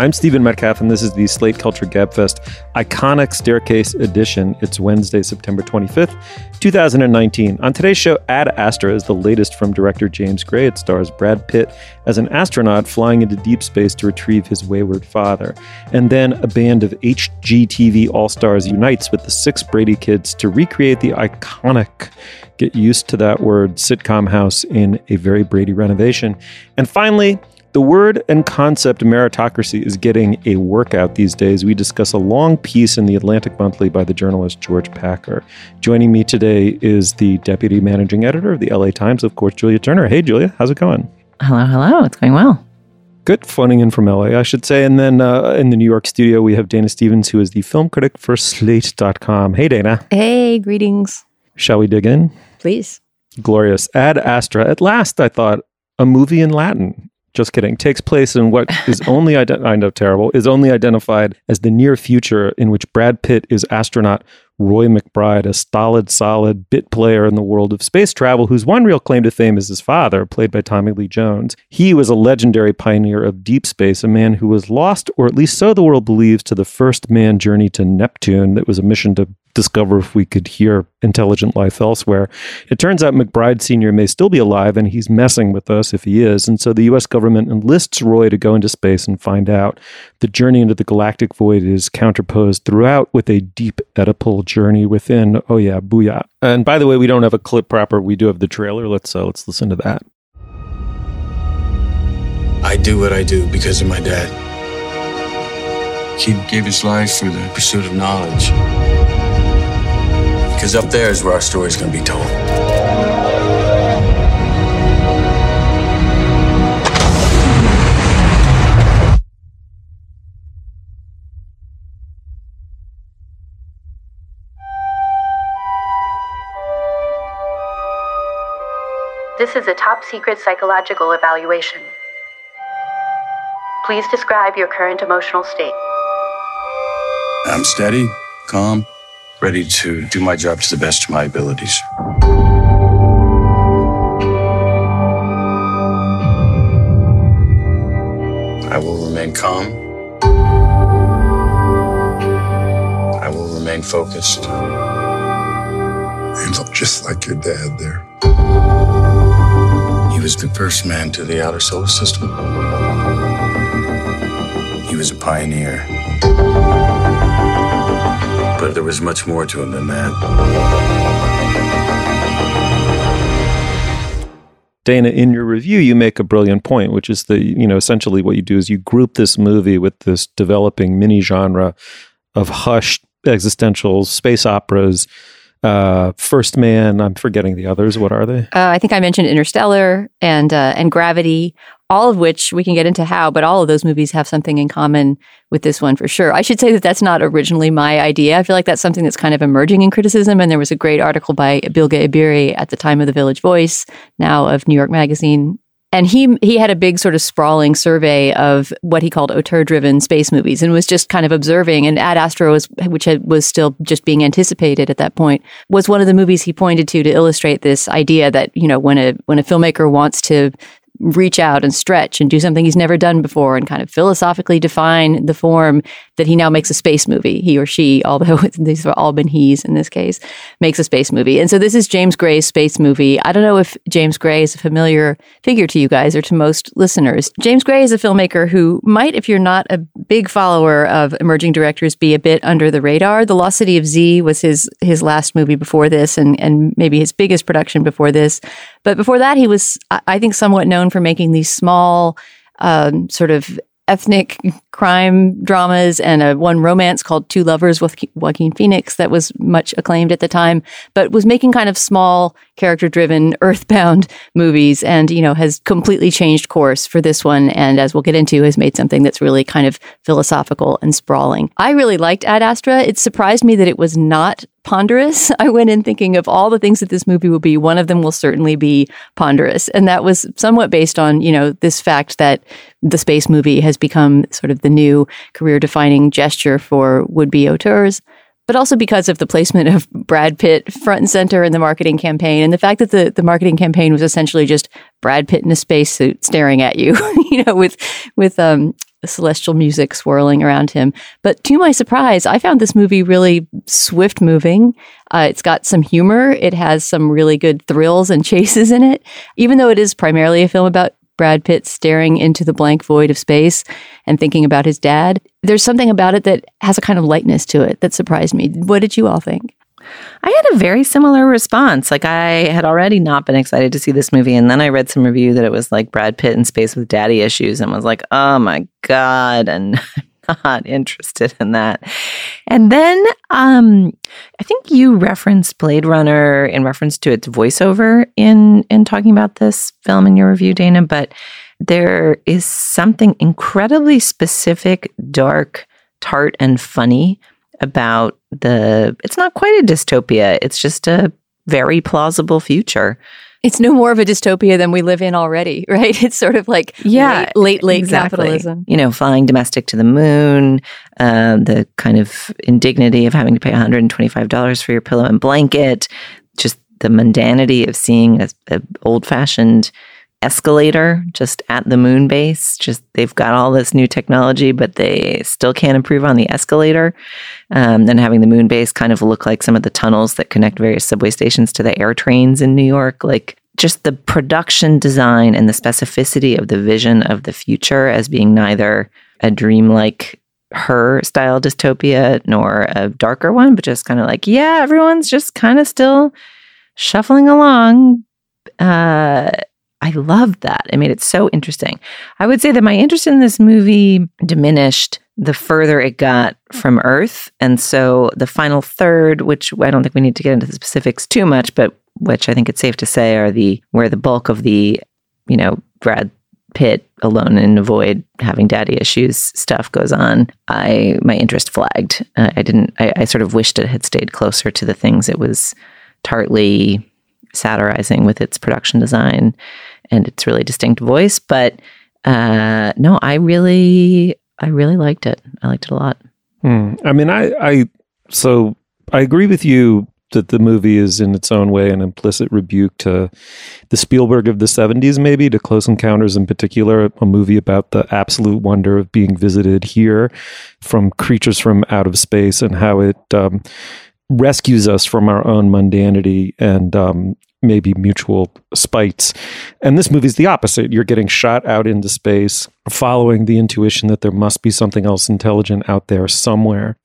I'm Stephen Metcalf, and this is the Slate Culture Gabfest Iconic Staircase Edition. It's Wednesday, September 25th, 2019. On today's show, Ad Astra is the latest from director James Gray. It stars Brad Pitt as an astronaut flying into deep space to retrieve his wayward father. And then a band of HGTV All Stars unites with the six Brady kids to recreate the iconic get used to that word sitcom house in a very Brady renovation. And finally, the word and concept meritocracy is getting a workout these days. We discuss a long piece in the Atlantic Monthly by the journalist George Packer. Joining me today is the deputy managing editor of the LA Times, of course, Julia Turner. Hey, Julia, how's it going? Hello, hello. It's going well. Good, phoning in from LA, I should say. And then uh, in the New York studio, we have Dana Stevens, who is the film critic for Slate.com. Hey, Dana. Hey, greetings. Shall we dig in? Please. Glorious. Ad Astra. At last, I thought, a movie in Latin. Just kidding. Takes place in what is only I know terrible is only identified as the near future in which Brad Pitt is astronaut Roy McBride, a stolid, solid bit player in the world of space travel, whose one real claim to fame is his father, played by Tommy Lee Jones. He was a legendary pioneer of deep space, a man who was lost, or at least so the world believes, to the first man journey to Neptune that was a mission to discover if we could hear intelligent life elsewhere. It turns out McBride Sr. may still be alive and he's messing with us if he is. And so the US government enlists Roy to go into space and find out. The journey into the galactic void is counterposed throughout with a deep Oedipal journey within. Oh yeah, booyah. And by the way, we don't have a clip proper. We do have the trailer. Let's uh, let's listen to that. I do what I do because of my dad. He gave his life for the pursuit of knowledge. Because up there is where our story's gonna be told. This is a top secret psychological evaluation. Please describe your current emotional state. I'm steady, calm, ready to do my job to the best of my abilities. I will remain calm. I will remain focused. You look just like your dad there. Was the first man to the outer solar system. He was a pioneer. But there was much more to him than that. Dana, in your review, you make a brilliant point, which is the, you know, essentially what you do is you group this movie with this developing mini genre of hushed existential space operas. Uh, First Man, I'm forgetting the others. What are they? Uh, I think I mentioned Interstellar and uh, and Gravity, all of which we can get into how, but all of those movies have something in common with this one for sure. I should say that that's not originally my idea. I feel like that's something that's kind of emerging in criticism. And there was a great article by Bilge Ebiri at the time of the Village Voice, now of New York Magazine, and he he had a big sort of sprawling survey of what he called auteur-driven space movies, and was just kind of observing. And Ad Astra was, which had, was still just being anticipated at that point, was one of the movies he pointed to to illustrate this idea that you know when a when a filmmaker wants to reach out and stretch and do something he's never done before and kind of philosophically define the form that he now makes a space movie. He or she, although these have all been he's in this case, makes a space movie. And so this is James Gray's space movie. I don't know if James Gray is a familiar figure to you guys or to most listeners. James Gray is a filmmaker who might, if you're not a big follower of emerging directors, be a bit under the radar. The Lost City of Z was his his last movie before this and, and maybe his biggest production before this. But before that, he was, I think, somewhat known for making these small, um, sort of ethnic crime dramas and a one romance called Two Lovers with Joaquin Phoenix that was much acclaimed at the time, but was making kind of small character driven, earthbound movies and, you know, has completely changed course for this one. And as we'll get into, has made something that's really kind of philosophical and sprawling. I really liked Ad Astra. It surprised me that it was not ponderous. I went in thinking of all the things that this movie will be. One of them will certainly be ponderous. And that was somewhat based on, you know, this fact that the space movie has become sort of the new career defining gesture for would be auteurs but also because of the placement of Brad Pitt front and center in the marketing campaign and the fact that the, the marketing campaign was essentially just Brad Pitt in a spacesuit staring at you, you know, with with um, celestial music swirling around him. But to my surprise, I found this movie really swift moving. Uh, it's got some humor. It has some really good thrills and chases in it, even though it is primarily a film about Brad Pitt staring into the blank void of space and thinking about his dad. There's something about it that has a kind of lightness to it that surprised me. What did you all think? I had a very similar response. Like I had already not been excited to see this movie, and then I read some review that it was like Brad Pitt in space with daddy issues, and was like, "Oh my god!" And not interested in that. And then um, I think you referenced Blade Runner in reference to its voiceover in in talking about this film in your review, Dana. But there is something incredibly specific, dark, tart, and funny about the. It's not quite a dystopia. It's just a very plausible future it's no more of a dystopia than we live in already, right? It's sort of like yeah, late, late, late exactly. capitalism. You know, flying domestic to the moon, uh, the kind of indignity of having to pay $125 for your pillow and blanket, just the mundanity of seeing a, old fashioned escalator just at the moon base. Just they've got all this new technology, but they still can't improve on the escalator. Um, and having the moon base kind of look like some of the tunnels that connect various subway stations to the air trains in New York. Like just the production design and the specificity of the vision of the future as being neither a dreamlike her style dystopia nor a darker one, but just kind of like, yeah, everyone's just kind of still shuffling along. Uh, I loved that. It made it so interesting. I would say that my interest in this movie diminished the further it got from Earth. And so the final third, which I don't think we need to get into the specifics too much, but which I think it's safe to say are the where the bulk of the, you know, Brad Pitt alone in a void having daddy issues stuff goes on. I my interest flagged. Uh, I didn't. I, I sort of wished it had stayed closer to the things it was tartly satirizing with its production design and its really distinct voice. But uh, no, I really, I really liked it. I liked it a lot. Hmm. I mean, I, I, so I agree with you that the movie is in its own way an implicit rebuke to the Spielberg of the 70s, maybe to Close Encounters in particular, a movie about the absolute wonder of being visited here from creatures from out of space and how it um, rescues us from our own mundanity and um, maybe mutual spites. And this movie is the opposite. You're getting shot out into space, following the intuition that there must be something else intelligent out there somewhere.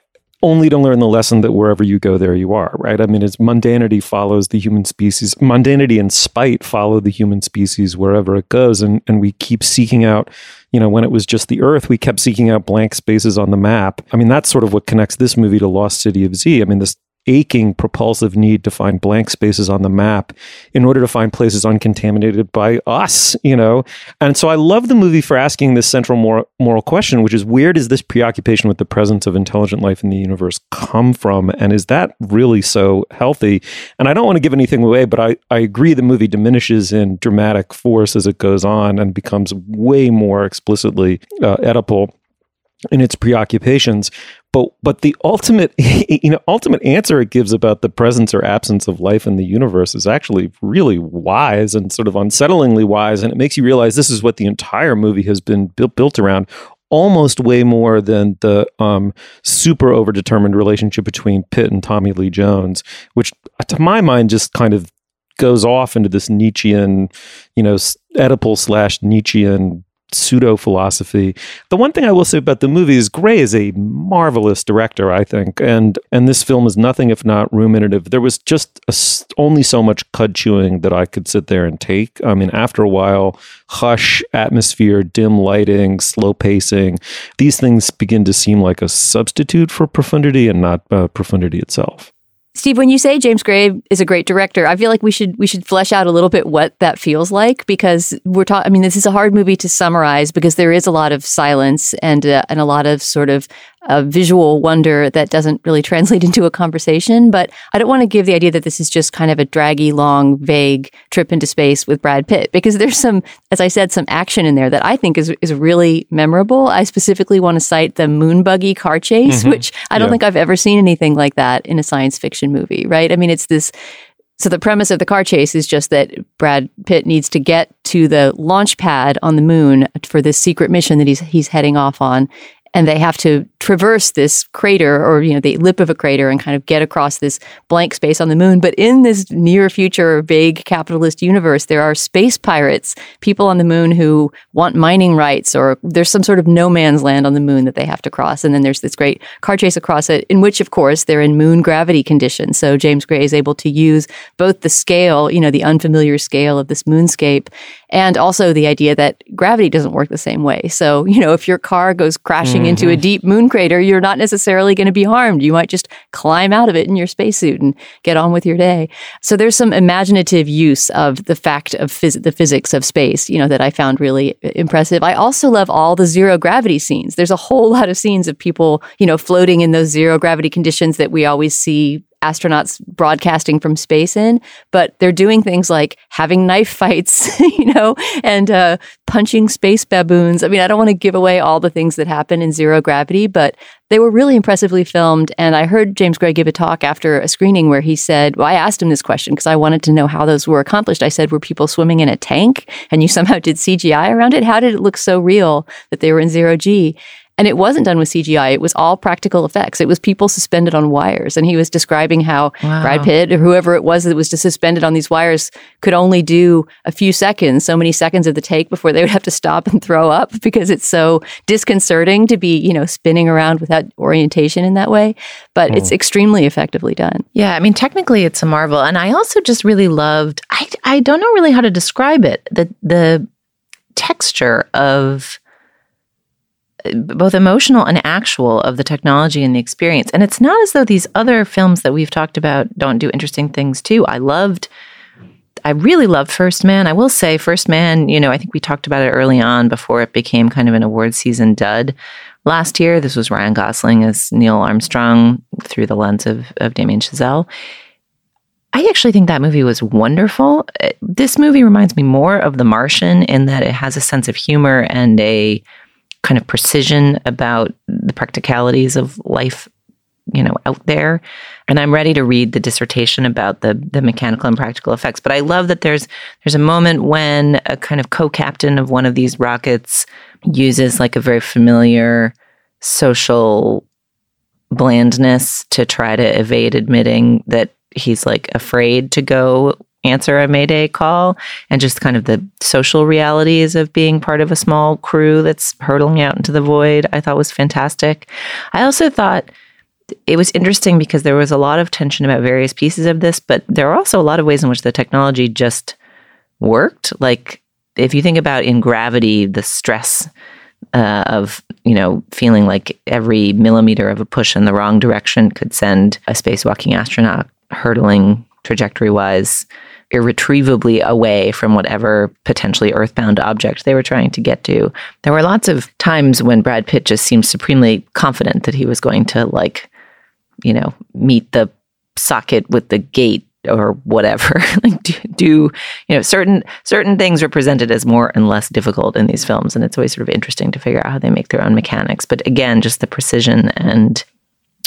Only to learn the lesson that wherever you go, there you are, right? I mean, it's mundanity follows the human species. Mundanity and spite follow the human species wherever it goes. And, and we keep seeking out, you know, when it was just the Earth, we kept seeking out blank spaces on the map. I mean, that's sort of what connects this movie to Lost City of Z. I mean, this aching propulsive need to find blank spaces on the map in order to find places uncontaminated by us you know? And so i love the movie for asking this central moral, moral question which is where does this preoccupation with the presence of intelligent life in the universe come from? And is that really so healthy? And i don't want to give anything away but i, I agree the movie diminishes in dramatic force as it goes on and becomes way more explicitly uh, Oedipal in its preoccupations but but the ultimate you know ultimate answer it gives about the presence or absence of life in the universe is actually really wise and sort of unsettlingly wise and it makes you realize this is what the entire movie has been built built around almost way more than the um, super overdetermined relationship between Pitt and Tommy Lee Jones which to my mind just kind of goes off into this Nietzschean, you know, Oedipal slash Nietzschean pseudo philosophy. The one thing I will say about the movie is Gray is a marvelous director, I think, and and this film is nothing if not ruminative. There was just a, only so much cud chewing that I could sit there and take. I mean, after a while, hush, atmosphere, dim lighting, slow pacing, these things begin to seem like a substitute for profundity and not uh, profundity itself. Steve, when you say James Gray is a great director, I feel like we should we should flesh out a little bit what that feels like because we're talking. I mean, this is a hard movie to summarize because there is a lot of silence and uh, and a lot of sort of a visual wonder that doesn't really translate into a conversation. But I don't want to give the idea that this is just kind of a draggy, long, vague trip into space with Brad Pitt because there's some, as I said, some action in there that I think is is really memorable. I specifically want to cite the moon buggy car chase, Mhm. which I don't Yeah. think I've ever seen anything like that in a science fiction movie. Right? I mean, it's this. So the premise of the car chase is just that Brad Pitt needs to get to the launch pad on the moon for this secret mission that he's he's heading off on and they have to traverse this crater or you know the lip of a crater and kind of get across this blank space on the moon. But in this near future vague capitalist universe there are space pirates people on the moon who want mining rights or there's some sort of no man's land on the moon that they have to cross. And then there's this great car chase across it in which of course they're in moon gravity conditions. So James Gray is able to use both the scale you know the unfamiliar scale of this moonscape and also the idea that gravity doesn't work the same way. So, you know, if your car goes crashing Mm-hmm. into a deep moon crater, you're not necessarily going to be harmed. You might just climb out of it in your spacesuit and get on with your day. So there's some imaginative use of the fact of phys- the physics of space, you know, that I found really uh, impressive. I also love all the zero gravity scenes. There's a whole lot of scenes of people, you know, floating in those zero gravity conditions that we always see astronauts broadcasting from space in, but they're doing things like having knife fights, you know, and uh, punching space baboons. I mean, I don't want to give away all the things that happen in zero gravity, but they were really impressively filmed. And I heard James Gray give a talk after a screening where he said, well, I asked him this question because I wanted to know how those were accomplished. I said, were people swimming in a tank and you somehow did CGI around it? How did it look so real that they were in zero G? And it wasn't done with CGI. It was all practical effects. It was people suspended on wires. And he was describing how Wow. Brad Pitt or whoever it was that was just suspended on these wires could only do a few seconds, so many seconds of the take before they would have to stop and throw up because it's so disconcerting to be, you know, spinning around without orientation in that way. But it's hmm. extremely effectively done. Yeah, I mean, technically it's a marvel, and I also just really loved. I I don't know really how to describe it. The the texture of both emotional and actual of the technology and the experience. And it's not as though these other films that we've talked about don't do interesting things too. I loved. I really loved First Man. I will say, First Man, you know, I think we talked about it early on before it became kind of an award season dud last year. This was Ryan Gosling as Neil Armstrong through the lens of, of Damien Chazelle. I actually think that movie was wonderful. This movie reminds me more of The Martian in that it has a sense of humor and a kind of precision about the practicalities of life, you know, out there. And I'm ready to read the dissertation about the the mechanical and practical effects. But I love that there's there's a moment when a kind of co-captain of one of these rockets uses like a very familiar social blandness to try to evade admitting that he's like afraid to go answer a mayday call and just kind of the social realities of being part of a small crew that's hurtling out into the void i thought was fantastic. I also thought it was interesting because there was a lot of tension about various pieces of this but there are also a lot of ways in which the technology just worked. Like if you think about in gravity the stress uh, of you know feeling like every millimeter of a push in the wrong direction could send a spacewalking astronaut hurtling trajectory wise irretrievably away from whatever potentially earthbound object they were trying to get to. There were lots of times when brad pitt just seemed supremely confident that he was going to like you know meet the socket with the gate or whatever. Like do, do you know certain certain things are presented as more and less difficult in these films and it's always sort of interesting to figure out how they make their own mechanics. But again just the precision and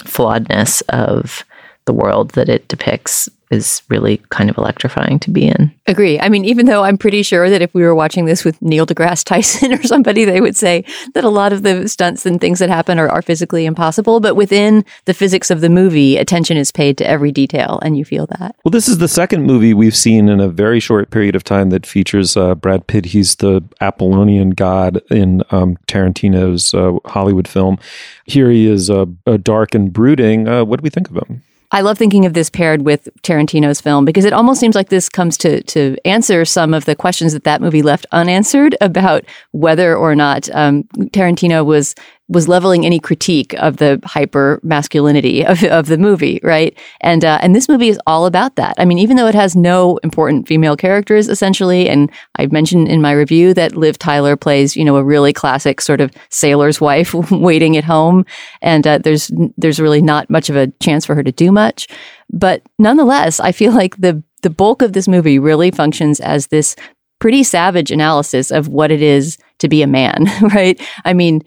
flawedness of the world that it depicts is really kind of electrifying to be in Agree. I mean, even though I'm pretty sure that if we were watching this with Neil deGrasse Tyson or somebody, they would say that a lot of the stunts and things that happen are, are physically impossible. But within the physics of the movie, attention is paid to every detail, and you feel that. Well, this is the second movie we've seen in a very short period of time that features uh, Brad Pitt. He's the Apollonian god in um, Tarantino's uh, Hollywood film. Here he is uh, uh, dark and brooding. Uh, what do we think of him? I love thinking of this paired with Tarantino's film because it almost seems like this comes to to answer some of the questions that that movie left unanswered about whether or not um, Tarantino was was leveling any critique of the hyper masculinity of, of the movie, right? And uh, and this movie is all about that. I mean, even though it has no important female characters essentially, and I mentioned in my review that Liv Tyler plays, you know, a really classic sort of sailor's wife waiting at home, and uh, there's there's really not much of a chance for her to do much. But nonetheless, I feel like the the bulk of this movie really functions as this pretty savage analysis of what it is to be a man, right? I mean,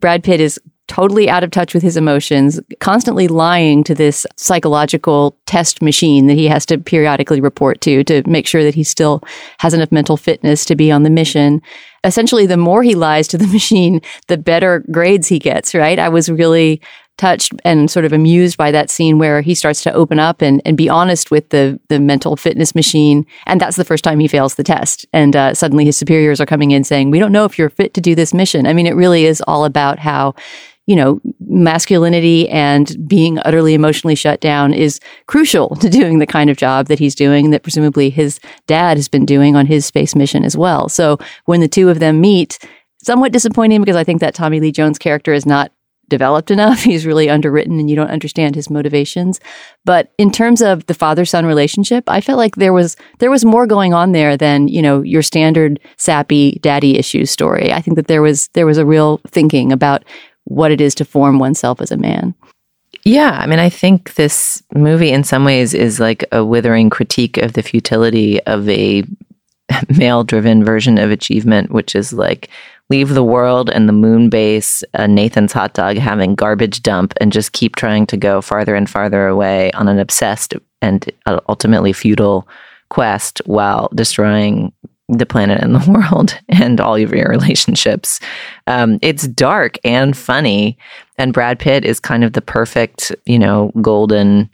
Brad Pitt is totally out of touch with his emotions, constantly lying to this psychological test machine that he has to periodically report to to make sure that he still has enough mental fitness to be on the mission. Essentially, the more he lies to the machine, the better grades he gets, right? I was really touched and sort of amused by that scene where he starts to open up and, and be honest with the the mental fitness machine. And that's the first time he fails the test. And uh, suddenly his superiors are coming in saying, "We don't know if you're fit to do this mission." I mean, it really is all about how you know, masculinity and being utterly emotionally shut down is crucial to doing the kind of job that he's doing that presumably his dad has been doing on his space mission as well. So when the two of them meet, somewhat disappointing because I think that Tommy Lee Jones character is not developed enough. He's really underwritten and you don't understand his motivations. But in terms of the father-son relationship, I felt like there was there was more going on there than, you know, your standard sappy daddy issues story. I think that there was there was a real thinking about what it is to form oneself as a man. Yeah, I mean, I think this movie in some ways is like a withering critique of the futility of a male driven version of achievement, which is like leave the world and the moon base, uh, Nathan's hot dog having garbage dump, and just keep trying to go farther and farther away on an obsessed and uh, ultimately futile quest while destroying the planet and the world and all of your relationships. Um, it's dark and funny, and Brad Pitt is kind of the perfect, you know, golden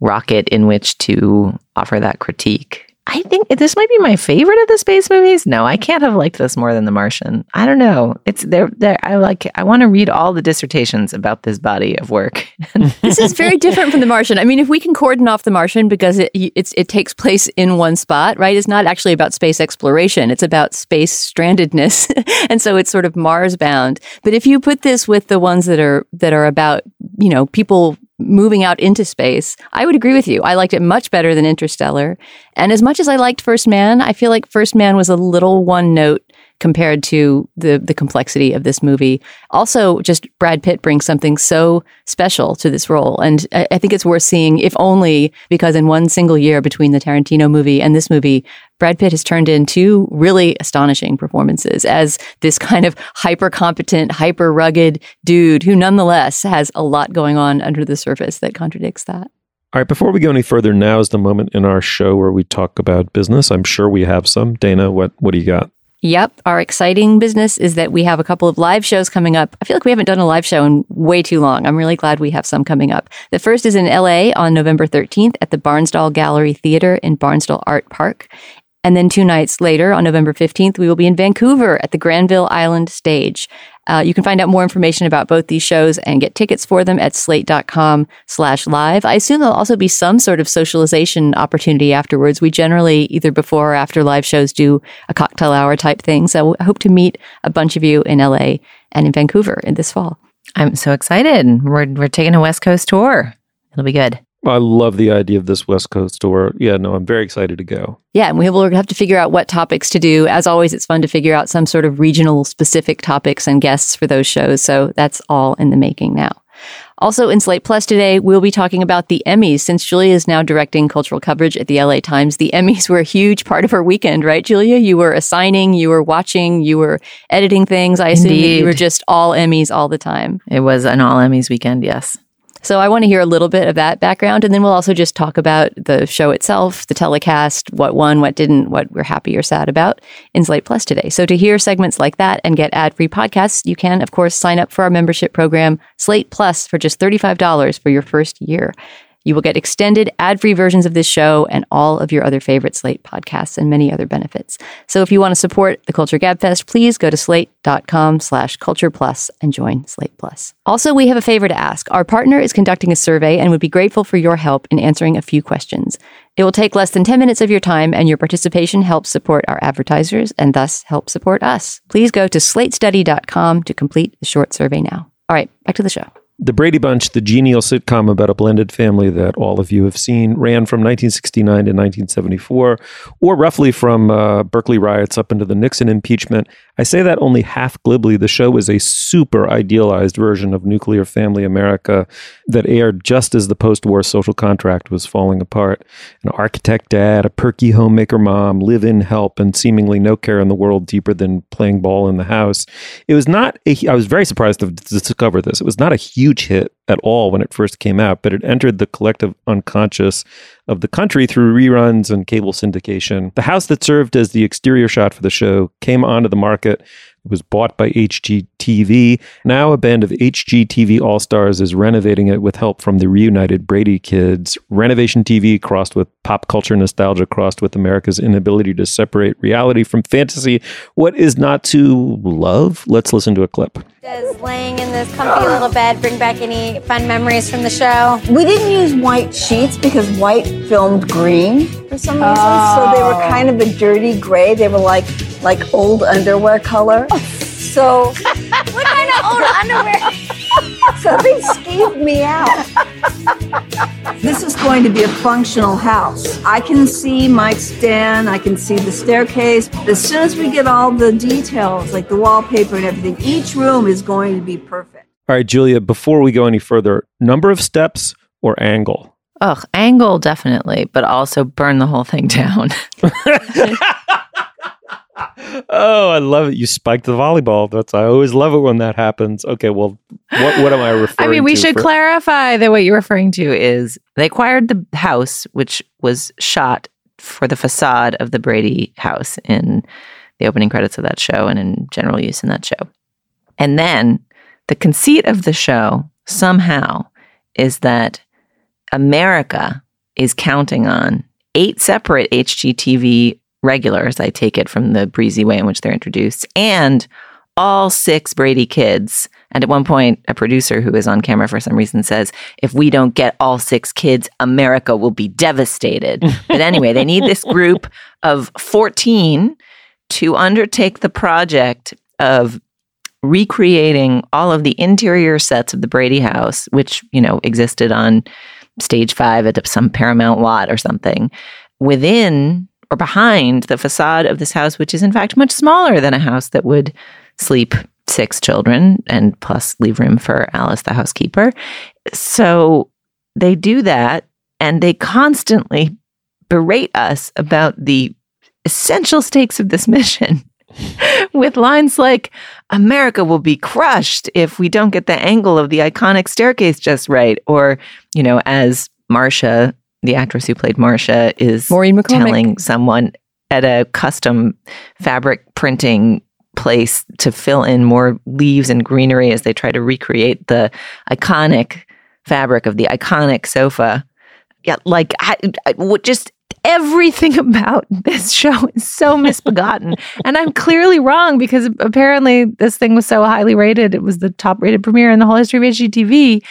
rocket in which to offer that critique. I think this might be my favorite of the space movies. No, I can't have liked this more than The Martian. I don't know. It's there. There. I like. I want to read all the dissertations about this body of work. this is very different from The Martian. I mean, if we can cordon off The Martian because it it takes place in one spot, right? It's not actually about space exploration. It's about space strandedness, and so it's sort of Mars bound. But if you put this with the ones that are that are about you know people moving out into space, I would agree with you. I liked it much better than Interstellar. And as much as I liked First Man, I feel like First Man was a little one note compared to the the complexity of this movie. Also, just Brad Pitt brings something so special to this role, and I, I, think it's worth seeing, if only because in one single year between the Tarantino movie and this movie, Brad Pitt has turned in two really astonishing performances as this kind of hyper competent, hyper rugged dude who, nonetheless, has a lot going on under the surface that contradicts that. All right, before we go any further, now is the moment in our show where we talk about business. I'm sure we have some. Dana, what what do you got? Yep. Our exciting business is that we have a couple of live shows coming up. I feel like we haven't done a live show in way too long. I'm really glad we have some coming up. The first is in LA on November 13th at the Barnsdall Gallery Theater in Barnsdall Art Park. And then two nights later, on November 15th, we will be in Vancouver at the Granville Island Stage. Uh, you can find out more information about both these shows and get tickets for them at slate.com slash live. I assume there'll also be some sort of socialization opportunity afterwards. We generally, either before or after live shows, do a cocktail hour type thing. So I hope to meet a bunch of you in LA and in Vancouver in this fall. I'm so excited. We're, we're taking a West Coast tour. It'll be good. I love the idea of this West Coast tour. Yeah, no, I'm very excited to go. Yeah, and we will have to figure out what topics to do. As always, it's fun to figure out some sort of regional specific topics and guests for those shows. So that's all in the making now. Also in Slate Plus today, we'll be talking about the Emmys. Since Julia is now directing cultural coverage at the LA Times, the Emmys were a huge part of her weekend, right, Julia? You were assigning, you were watching, you were editing things. I assume you were just all Emmys all the time. It was an all Emmys weekend, yes. So I want to hear a little bit of that background, and then we'll also just talk about the show itself, the telecast, what won, what didn't, what we're happy or sad about in Slate Plus today. So to hear segments like that and get ad-free podcasts, you can, of course, sign up for our membership program, Slate Plus, for just $35 for your first year. You will get extended ad-free versions of this show and all of your other favorite Slate podcasts and many other benefits. So if you want to support the Culture Gabfest, please go to slate.com slash culture plus and join Slate Plus. Also, we have a favor to ask. Our partner is conducting a survey and would be grateful for your help in answering a few questions. It will take less than 10 minutes of your time, and your participation helps support our advertisers and thus help support us. Please go to slatestudy.com to complete the short survey now. All right, back to the show. The Brady Bunch, the genial sitcom about a blended family that all of you have seen, ran from 1969 to 1974, or roughly from uh, Berkeley riots up into the Nixon impeachment. I say that only half glibly. The show is a super idealized version of nuclear family America that aired just as the post war social contract was falling apart. An architect dad, a perky homemaker mom, live in help, and seemingly no care in the world deeper than playing ball in the house. It was not a, I was very surprised to discover this. It was not a huge hit at all when it first came out, but it entered the collective unconscious of the country through reruns and cable syndication. The house that served as the exterior shot for the show came onto the market. It was bought by HGTV. Now, a band of HGTV All Stars is renovating it with help from the reunited Brady kids. Renovation TV crossed with pop culture nostalgia, crossed with America's inability to separate reality from fantasy. What is not to love? Let's listen to a clip. Does laying in this comfy little bed bring back any fun memories from the show? We didn't use white sheets because white filmed green for some reason. So they were oh. kind of a dirty gray. They were like like old underwear color. So What kind of old underwear? So they skeeved me out. This is going to be a functional house. I can see Mike's den, I can see the staircase. As soon as we get all the details, like the wallpaper and everything, each room is going to be perfect. All right, Julia, before we go any further, number of steps or angle? Ugh, angle definitely, but also burn the whole thing down. oh, I love it. You spiked the volleyball. That's I always love it when that happens. Okay, well, what what am I referring I mean, we should for- clarify that what you're referring to is they acquired the house, which was shot for the facade of the Brady house in the opening credits of that show and in general use in that show. And then the conceit of the show somehow is that America is counting on eight separate HGTV regulars, I take it from the breezy way in which they're introduced, and all six Brady kids. And at one point, a producer who is on camera for some reason says, if we don't get all six kids, America will be devastated. but anyway, they need this group of 14 to undertake the project of recreating all of the interior sets of the Brady house, which, you know, existed on stage five at some Paramount lot or something, within or behind the facade of this house, which is in fact much smaller than a house that would sleep six children and plus leave room for Alice, the housekeeper. So they do that and they constantly berate us about the essential stakes of this mission. With lines like, America will be crushed if we don't get the angle of the iconic staircase just right. Or, you know, as Marcia, the actress who played Marcia, is Maureen McCormick. telling someone at a custom fabric printing place to fill in more leaves and greenery as they try to recreate the iconic fabric of the iconic sofa. Yeah, like I, I just everything about this show is so misbegotten. and I'm clearly wrong because apparently this thing was so highly rated. It was the top rated premiere in the whole history of HGTV.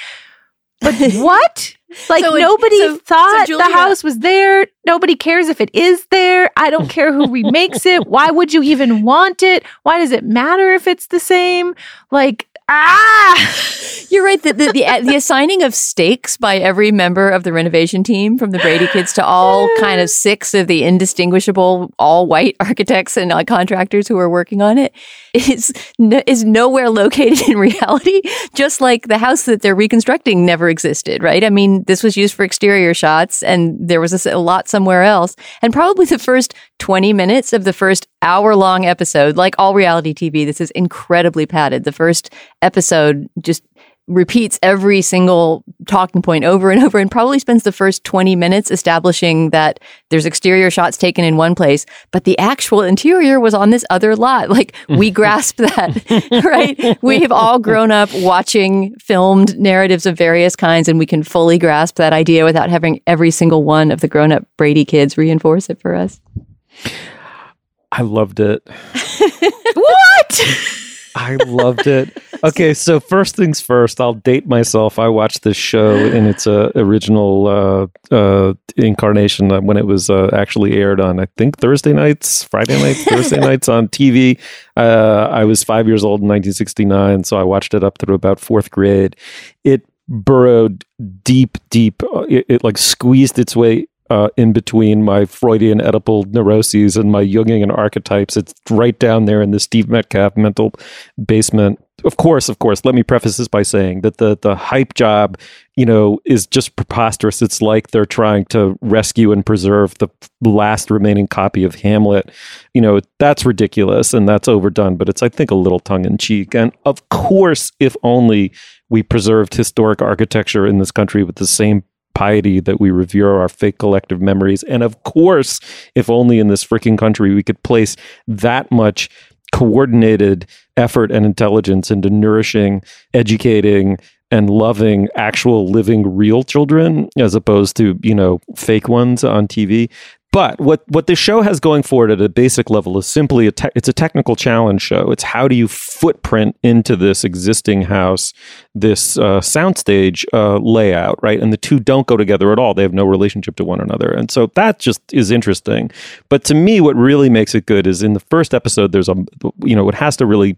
But what? Like So nobody so- so thought Julia- the house was there. Nobody cares if it is there. I don't care who remakes it. Why would you even want it? Why does it matter if it's the same? Like ah, You're right. The, the, the, the assigning of stakes by every member of the renovation team, from the Brady kids to all kind of six of the indistinguishable all white architects and uh, contractors who are working on it, is no, is nowhere located in reality. Just like the house that they're reconstructing never existed, right? I mean, this was used for exterior shots, and there was a lot somewhere else. And probably the first twenty minutes of the first hour long episode, like all reality TV, this is incredibly padded. The first episode just repeats every single talking point over and over and probably spends the first 20 minutes establishing that there's exterior shots taken in one place, but the actual interior was on this other lot. Like we grasp that, right? We have all grown up watching filmed narratives of various kinds and we can fully grasp that idea without having every single one of the grown up Brady kids reinforce it for us. I loved it. what? I loved it. Okay, so first things first, I'll date myself. I watched this show in its uh, original uh, uh, incarnation uh, when it was uh, actually aired on, I think, Thursday nights, Friday nights, Thursday nights on TV. Uh, I was five years old in 1969, so I watched it up through about fourth grade. It burrowed deep, deep. It, it like squeezed its way uh, in between my Freudian Oedipal neuroses and my Jungian archetypes. It's right down there in the Steve Metcalf mental basement. Of course, of course. Let me preface this by saying that the the hype job, you know, is just preposterous. It's like they're trying to rescue and preserve the last remaining copy of Hamlet. You know, that's ridiculous and that's overdone. But it's, I think, a little tongue in cheek. And of course, if only we preserved historic architecture in this country with the same piety that we revere our fake collective memories. And of course, if only in this freaking country we could place that much coordinated effort and intelligence into nourishing, educating, and loving actual living real children as opposed to, you know, fake ones on TV. But what what the show has going for it at a basic level is simply a te- it's a technical challenge show. It's how do you footprint into this existing house this uh, soundstage uh, layout, right? And the two don't go together at all. They have no relationship to one another, and so that just is interesting. But to me, what really makes it good is in the first episode. There's a you know it has to really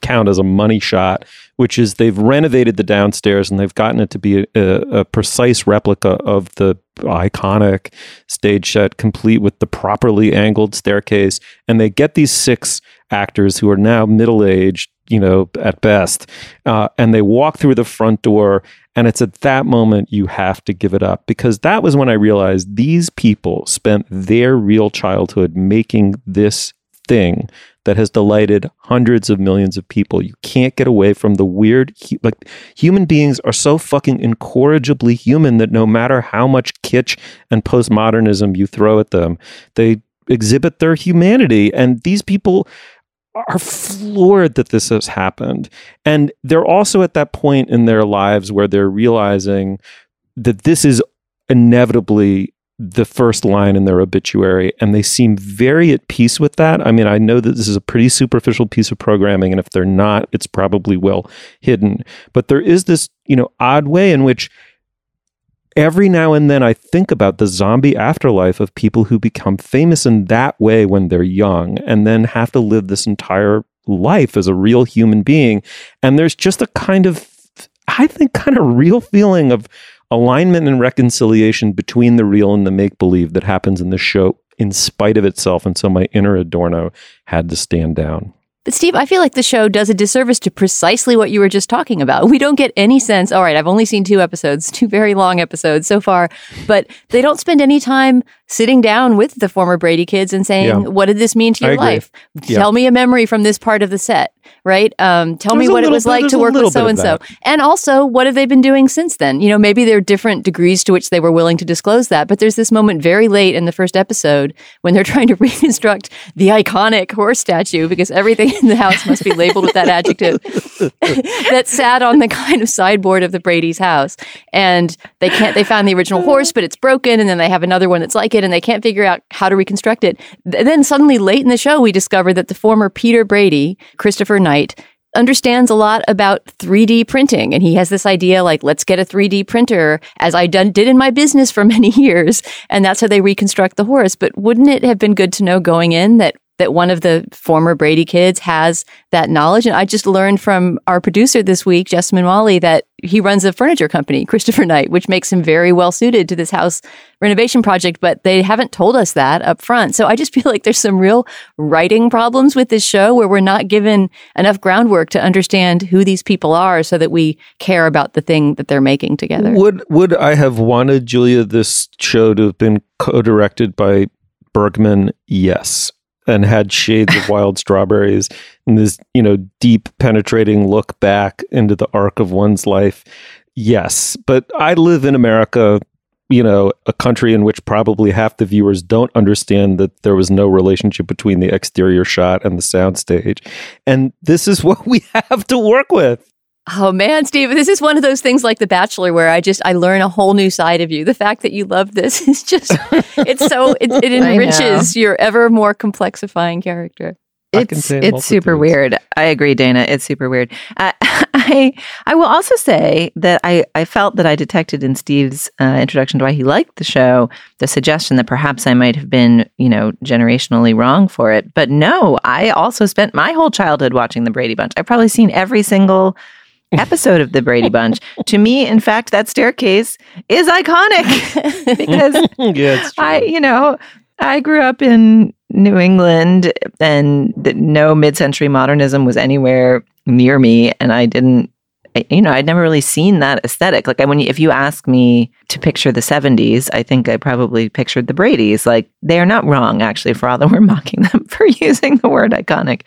count as a money shot, which is they've renovated the downstairs and they've gotten it to be a, a, precise replica of the iconic stage set, complete with the properly angled staircase. And they get these six actors who are now middle aged, you know, at best, uh, and they walk through the front door. And it's at that moment you have to give it up because that was when I realized these people spent their real childhood making this thing that has delighted hundreds of millions of people. You can't get away from the weird, like human beings are so fucking incorrigibly human that no matter how much kitsch and postmodernism you throw at them, they exhibit their humanity. And these people are floored that this has happened. And they're also at that point in their lives where they're realizing that this is inevitably the first line in their obituary and they seem very at peace with that. I mean, I know that this is a pretty superficial piece of programming and if they're not, it's probably well hidden. But there is this, you know, odd way in which every now and then I think about the zombie afterlife of people who become famous in that way when they're young and then have to live this entire life as a real human being. And there's just a kind of I think kind of real feeling of alignment and reconciliation between the real and the make believe that happens in the show in spite of itself. And so my inner Adorno had to stand down. But Steve, I feel like the show does a disservice to precisely what you were just talking about. We don't get any sense. All right, I've only seen two episodes, two very long episodes so far, but they don't spend any time sitting down with the former Brady kids and saying, yeah. "What did this mean to your life? Yeah. Tell me a memory from this part of the set." Right? Um, tell there's me what it was like to work with so and so, and also what have they been doing since then? You know, maybe there are different degrees to which they were willing to disclose that. But there's this moment very late in the first episode when they're trying to reconstruct the iconic horse statue because everything in the house must be labeled with that adjective that sat on the kind of sideboard of the Brady's house, and they can't. They found the original horse, but it's broken, and then they have another one that's like it it and they can't figure out how to reconstruct it. And then suddenly, late in the show, we discover that the former Peter Brady, Christopher Knight, understands a lot about 3D printing. And he has this idea like, let's get a 3D printer, as I done, did in my business for many years. And that's how they reconstruct the horse. But wouldn't it have been good to know going in that that one of the former Brady kids has that knowledge. And I just learned from our producer this week, Jessamine Wally, that he runs a furniture company, Christopher Knight, which makes him very well suited to this house renovation project, but they haven't told us that up front. So I just feel like there's some real writing problems with this show where we're not given enough groundwork to understand who these people are so that we care about the thing that they're making together. Would would I have wanted Julia this show to have been co-directed by Bergman? Yes and had shades of wild strawberries and this, you know, deep penetrating look back into the arc of one's life. yes, but I live in America, you know, a country in which probably half the viewers don't understand that there was no relationship between the exterior shot and the soundstage. And this is what we have to work with. Oh man, Steve, this is one of those things like The Bachelor where I just I learn a whole new side of you. The fact that you love this is just it's so it, it enriches your ever more complexifying character. It's it's super weird. I agree, Dana. It's super weird. Uh, I I will also say that I I felt that I detected in Steve's uh, introduction to why he liked the show the suggestion that perhaps I might have been you know generationally wrong for it. But no, I also spent my whole childhood watching the Brady Bunch. I've probably seen every single episode of the Brady Bunch. to me, in fact, that staircase is iconic because yeah, I, you know, I grew up in New England and that no mid-century modernism was anywhere near me and I didn't you know, I'd never really seen that aesthetic. Like, when you, if you ask me to picture the '70s, I think I probably pictured the Brady's. Like, they are not wrong, actually, for all that we're mocking them for using the word iconic.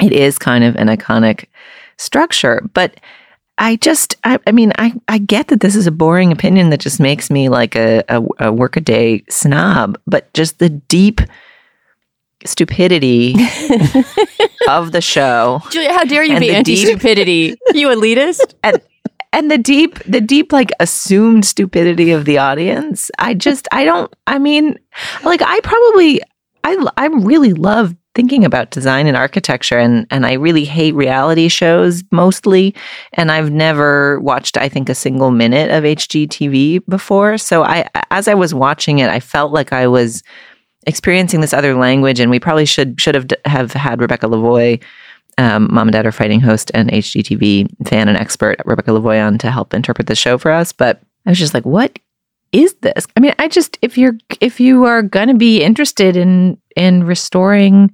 It is kind of an iconic structure. But I just, I, I, mean, I, I get that this is a boring opinion that just makes me like a, a, a workaday snob, but just the deep stupidity of the show. Julia, how dare you be anti stupidity? you elitist? And, and the deep, the deep, like assumed stupidity of the audience. I just, I don't, I mean, like, I probably, I, I really love thinking about design and architecture and and I really hate reality shows mostly and I've never watched I think a single minute of HGTV before. So I as I was watching it I felt like I was experiencing this other language and we probably should should have have had Rebecca Lavoie um, Mom and Dad are Fighting host and HGTV fan and expert Rebecca Lavoie on to help interpret the show for us. But I was just like what is this? I mean, I just if you're if you are going to be interested in in restoring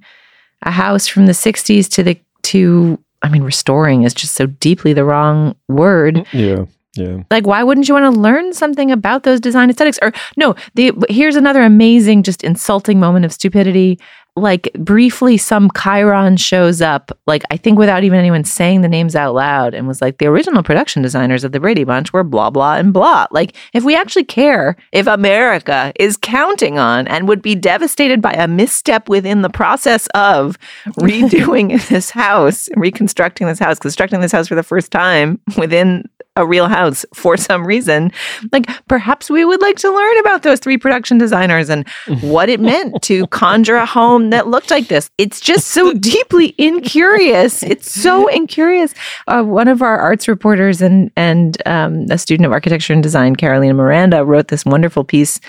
a house from the 60s to the to I mean restoring is just so deeply the wrong word. Mm, yeah. Yeah. Like, why wouldn't you want to learn something about those design aesthetics? Or no, the here's another amazing, just insulting moment of stupidity like briefly some chyron shows up, like I think without even anyone saying the names out loud, and was like, the original production designers of the Brady Bunch were blah, blah, and blah. Like, if we actually care, if America is counting on and would be devastated by a misstep within the process of redoing this house, reconstructing this house, constructing this house for the first time within a real house for some reason, like perhaps we would like to learn about those three production designers and what it meant to conjure a home that looked like this. It's just so deeply incurious. It's so incurious. Uh, one of our arts reporters and and um, a student of architecture and design, Carolina Miranda, wrote this wonderful piece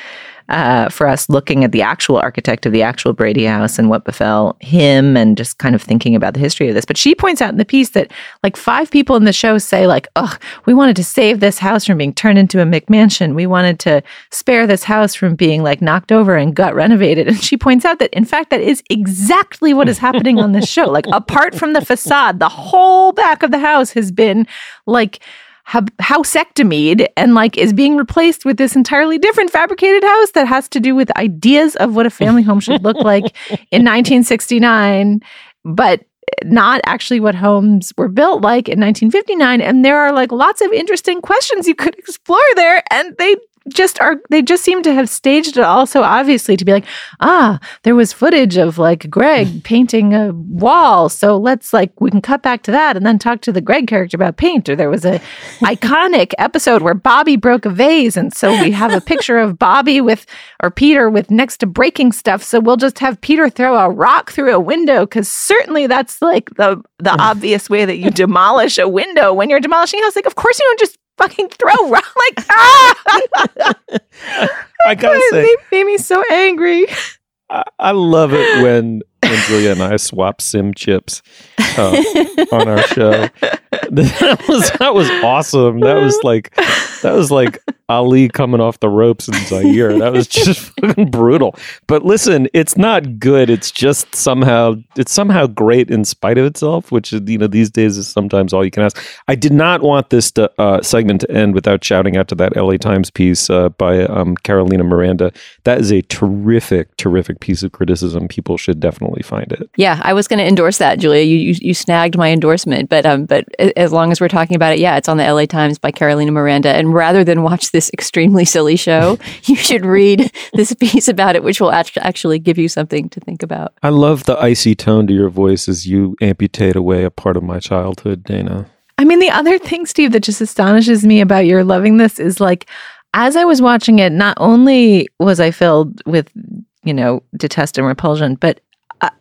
uh, for us looking at the actual architect of the actual Brady house and what befell him and just kind of thinking about the history of this. But she points out in the piece that like five people in the show say like, "Oh, we wanted to save this house from being turned into a McMansion. We wanted to spare this house from being like knocked over and gut renovated." And she points out that in fact that is exactly what is happening on this show. Like apart from the facade, the whole back of the house has been like housectomied and like is being replaced with this entirely different fabricated house that has to do with ideas of what a family home should look like in 1969 but not actually what homes were built like in 1959 and there are like lots of interesting questions you could explore there and they just are they just seem to have staged it all so obviously to be like ah there was footage of like greg painting a wall so let's like we can cut back to that and then talk to the greg character about paint or there was a iconic episode where bobby broke a vase and so we have a picture of bobby with or peter with next to breaking stuff so we'll just have peter throw a rock through a window because certainly that's like the the obvious way that you demolish a window when you're demolishing a house like of course you don't just fucking throw rock like ah. I gotta say, it made me so angry. I, I love it when when Julia and I swap sim chips uh, on our show. That was that was awesome. That was like that was like Ali coming off the ropes in Zaire. That was just fucking brutal. But listen, it's not good. It's just somehow it's somehow great in spite of itself, which you know these days is sometimes all you can ask. I did not want this to, uh, segment to end without shouting out to that LA Times piece uh, by um, Carolina Miranda. That is a terrific, terrific piece of criticism. People should definitely find it. Yeah, I was going to endorse that, Julia. You, you you snagged my endorsement, but um, but as long as we're talking about it, yeah, it's on the LA Times by Carolina Miranda. And rather than watch this extremely silly show, you should read this piece about it, which will actually give you something to think about. I love the icy tone to your voice as you amputate away a part of my childhood, Dana. I mean, the other thing, Steve, that just astonishes me about your loving this is like, as I was watching it, not only was I filled with, you know, detest and repulsion, but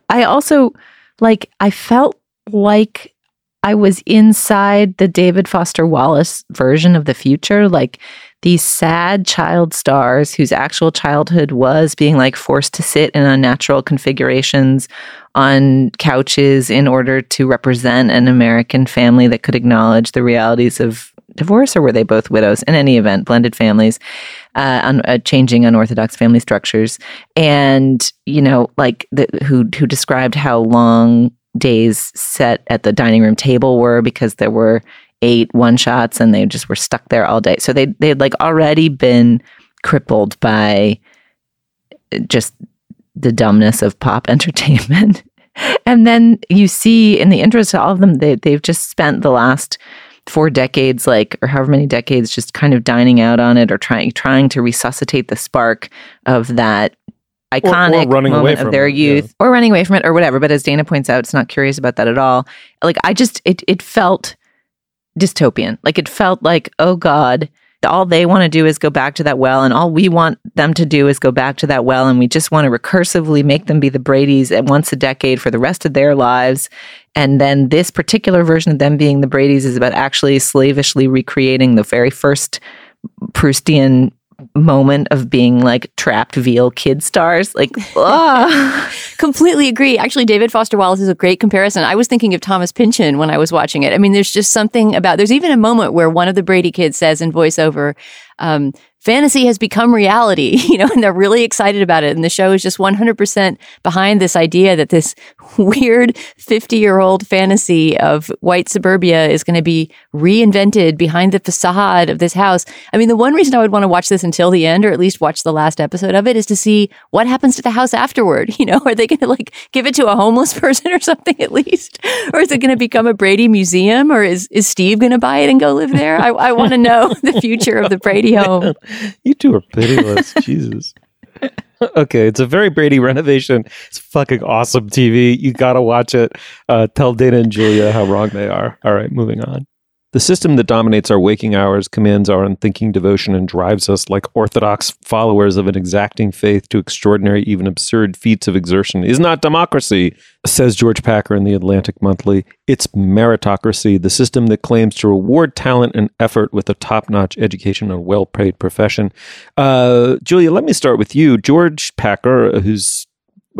I, also, like, I felt like I was inside the David Foster Wallace version of the future, like these sad child stars whose actual childhood was being like forced to sit in unnatural configurations on couches in order to represent an American family that could acknowledge the realities of divorce, or were they both widows? In any event, blended families, uh, un- uh, changing unorthodox family structures, and you know, like the, who who described how long days set at the dining room table were because there were eight one shots and they just were stuck there all day. So they they'd like already been crippled by just the dumbness of pop entertainment. and then you see in the interest of all of them, they they've just spent the last four decades, like or however many decades, just kind of dining out on it or trying trying to resuscitate the spark of that iconic or, or moment of their it, youth yeah. or running away from it or whatever. But as Dana points out, it's not curious about that at all. Like I just it it felt dystopian. Like it felt like, oh God, all they want to do is go back to that well, and all we want them to do is go back to that well, and we just want to recursively make them be the Brady's at once a decade for the rest of their lives. And then this particular version of them being the Brady's is about actually slavishly recreating the very first Proustian moment of being like trapped veal kid stars. Like, completely agree. Actually, David Foster Wallace is a great comparison. I was thinking of Thomas Pynchon when I was watching it. I mean, there's just something about, there's even a moment where one of the Brady kids says in voiceover, um, fantasy has become reality, you know, and they're really excited about it. And the show is just 100% behind this idea that this weird 50 year old fantasy of white suburbia is going to be reinvented behind the facade of this house. I mean, the one reason I would want to watch this until the end, or at least watch the last episode of it, is to see what happens to the house afterward. You know, are they going to like give it to a homeless person or something at least? Or is it going to become a Brady museum? Or is, is Steve going to buy it and go live there? I, I want to know the future of the Brady home. You two are pitiless. Jesus. okay, it's a very Brady renovation. It's fucking awesome TV. You gotta watch it. Uh, tell Dana and Julia how wrong they are. All right, moving on. The system that dominates our waking hours commands our unthinking devotion and drives us like orthodox followers of an exacting faith to extraordinary, even absurd feats of exertion is not democracy, says George Packer in the Atlantic Monthly. It's meritocracy, the system that claims to reward talent and effort with a top notch education and well paid profession. Uh, Julia, let me start with you. George Packer, who's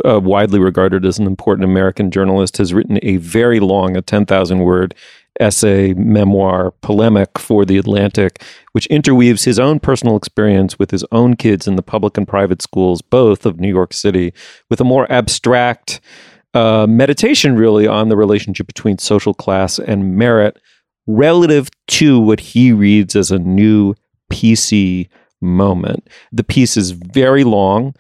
uh, widely regarded as an important American journalist, has written a very long, a 10,000 word essay, memoir, polemic for The Atlantic, which interweaves his own personal experience with his own kids in the public and private schools, both of New York City, with a more abstract uh, meditation, really, on the relationship between social class and merit relative to what he reads as a new PC moment. The piece is very long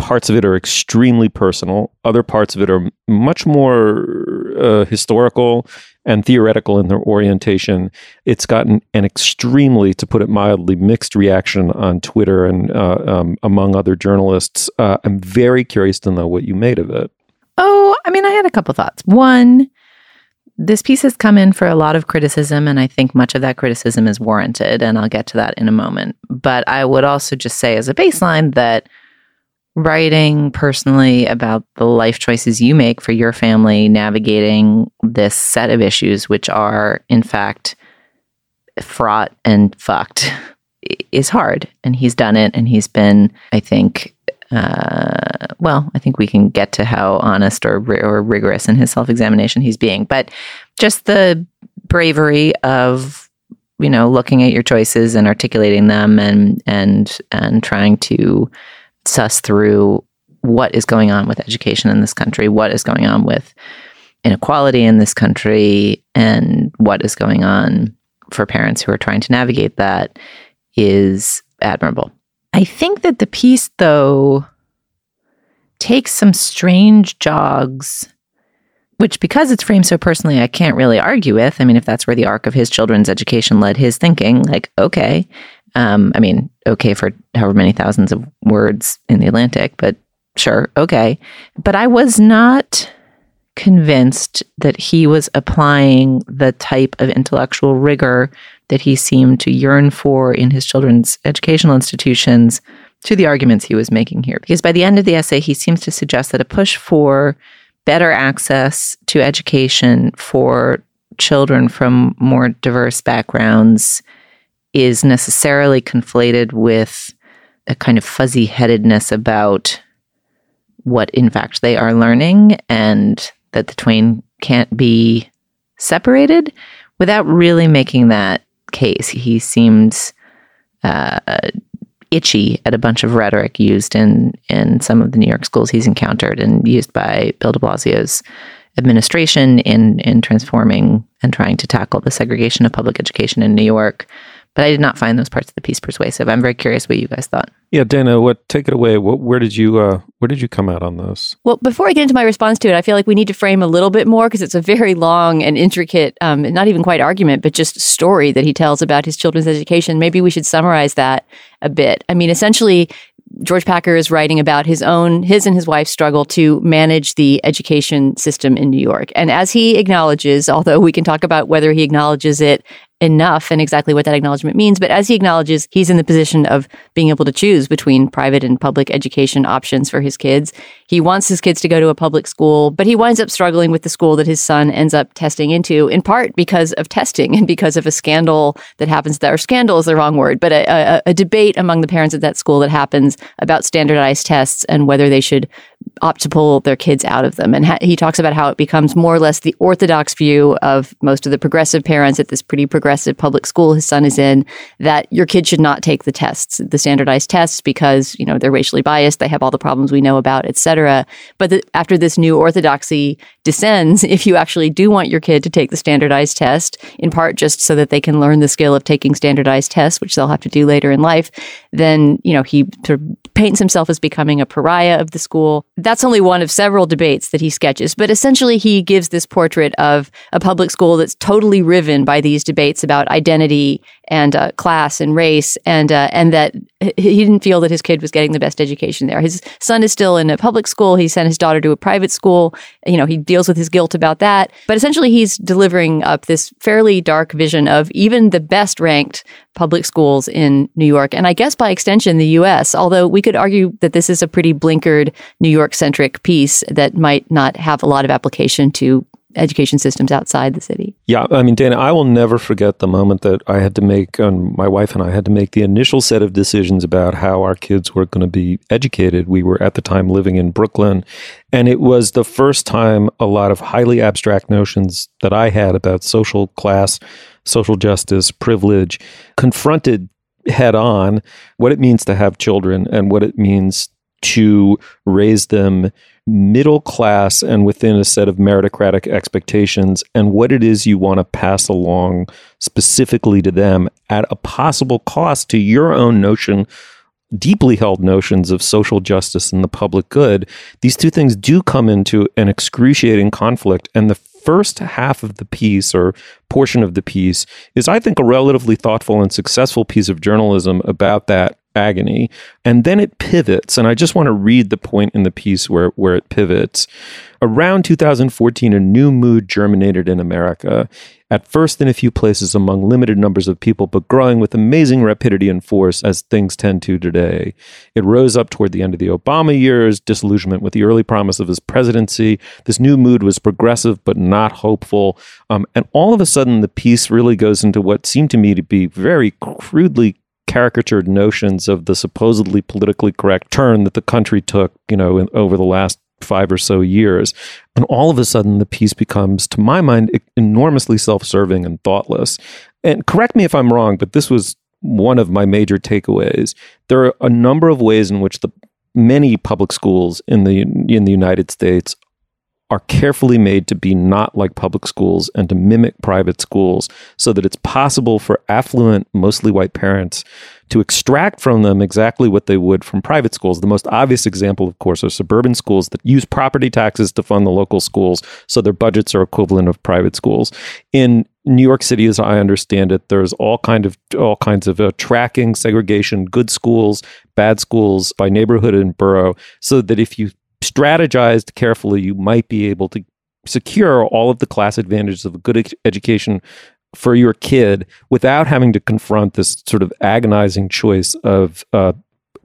parts of it are extremely personal. Other parts of it are much more uh, historical and theoretical in their orientation. It's gotten an extremely, to put it mildly, mixed reaction on Twitter and uh, um, among other journalists. Uh, I'm very curious to know what you made of it. Oh, I mean, I had a couple thoughts. One, this piece has come in for a lot of criticism, and I think much of that criticism is warranted, and I'll get to that in a moment. But I would also just say, as a baseline, that writing personally about the life choices you make for your family navigating this set of issues, which are in fact fraught and fucked, is hard. And he's done it. And he's been, I think, uh, well, I think we can get to how honest or, or rigorous in his self examination he's being. But just the bravery of you know, looking at your choices and articulating them and and and trying to suss through what is going on with education in this country, what is going on with inequality in this country, and what is going on for parents who are trying to navigate that is admirable. I think that the piece, though, takes some strange jogs, which, because it's framed so personally, I can't really argue with. I mean, if that's where the arc of his children's education led his thinking, like, okay. Um, I mean, okay for however many thousands of words in the Atlantic, but sure, okay. But I was not convinced that he was applying the type of intellectual rigor that he seemed to yearn for in his children's educational institutions to the arguments he was making here. Because by the end of the essay, he seems to suggest that a push for better access to education for children from more diverse backgrounds is necessarily conflated with a kind of fuzzy headedness about what, in fact, they are learning and that the twain can't be separated without really making that case. He seemed uh, itchy at a bunch of rhetoric used in in some of the New York schools he's encountered and used by Bill de Blasio's administration in in transforming and trying to tackle the segregation of public education in New York but I did not find those parts of the piece persuasive. I'm very curious what you guys thought. Yeah, Dana, what take it away? What, where did you uh, where did you come out on this? Well, before I get into my response to it, I feel like we need to frame a little bit more because it's a very long and intricate, um, not even quite argument, but just story that he tells about his children's education. Maybe we should summarize that a bit. I mean, essentially, George Packer is writing about his own, his and his wife's struggle to manage the education system in New York. And as he acknowledges, although we can talk about whether he acknowledges it enough and exactly what that acknowledgement means. But as he acknowledges, he's in the position of being able to choose between private and public education options for his kids. He wants his kids to go to a public school, but he winds up struggling with the school that his son ends up testing into, in part because of testing and because of a scandal that happens there. Scandal is the wrong word, but a, a, a debate among the parents at that school that happens about standardized tests and whether they should opt to pull their kids out of them. And ha- he talks about how it becomes more or less the orthodox view of most of the progressive parents at this pretty progressive public school his son is in that your kid should not take the tests, the standardized tests, because you know they're racially biased, they have all the problems we know about, But the, after this new orthodoxy descends, if you actually do want your kid to take the standardized test, in part just so that they can learn the skill of taking standardized tests, which they'll have to do later in life, then you know he sort of paints himself as becoming a pariah of the school that's only one of several debates that he sketches, but essentially he gives this portrait of a public school that's totally riven by these debates about identity and uh, class and race, and uh, and that he didn't feel that his kid was getting the best education there. His son is still in a public school. He sent his daughter to a private school. You know, he deals with his guilt about that, but essentially he's delivering up this fairly dark vision of even the best ranked public schools in New York, and I guess by extension the U.S. Although we could argue that this is a pretty blinkered New York centric piece that might not have a lot of application to education systems outside the city. Yeah, I mean, Dana, I will never forget the moment that I had to make, and my wife and I had to make the initial set of decisions about how our kids were going to be educated. We were at the time living in Brooklyn, and it was the first time a lot of highly abstract notions that I had about social class, social justice, privilege confronted head on what it means to have children and what it means to raise them middle class and within a set of meritocratic expectations and what it is you want to pass along specifically to them at a possible cost to your own notion deeply held notions of social justice and the public good. These two things do come into an excruciating conflict and the first half of the piece or portion of the piece is i think a relatively thoughtful and successful piece of journalism about that agony. And then it pivots. And I just want to read the point in the piece where, where it pivots. Around 2014, a new mood germinated in America. At first, in a few places among limited numbers of people, but growing with amazing rapidity and force as things tend to today. It rose up toward the end of the Obama years, disillusionment with the early promise of his presidency. This new mood was progressive, but not hopeful. Um, and all of a sudden, the piece really goes into what seemed to me to be very crudely caricatured notions of the supposedly politically correct turn that the country took, you know, in, over the last five or so years. And all of a sudden, the piece becomes, to my mind, enormously self serving and thoughtless. and correct me if I'm wrong, but this was one of my major takeaways. There are a number of ways in which the many public schools in the in the United States are carefully made to be not like public schools and to mimic private schools so that it's possible for affluent, mostly white parents to extract from them exactly what they would from private schools. The most obvious example, of course, are suburban schools that use property taxes to fund the local schools, so their budgets are equivalent of private schools. In New York City, as I understand it, there's all kind of all kinds of uh, tracking, segregation, good schools, bad schools by neighborhood and borough, so that if you strategized carefully, you might be able to secure all of the class advantages of a good ed- education for your kid without having to confront this sort of agonizing choice of uh,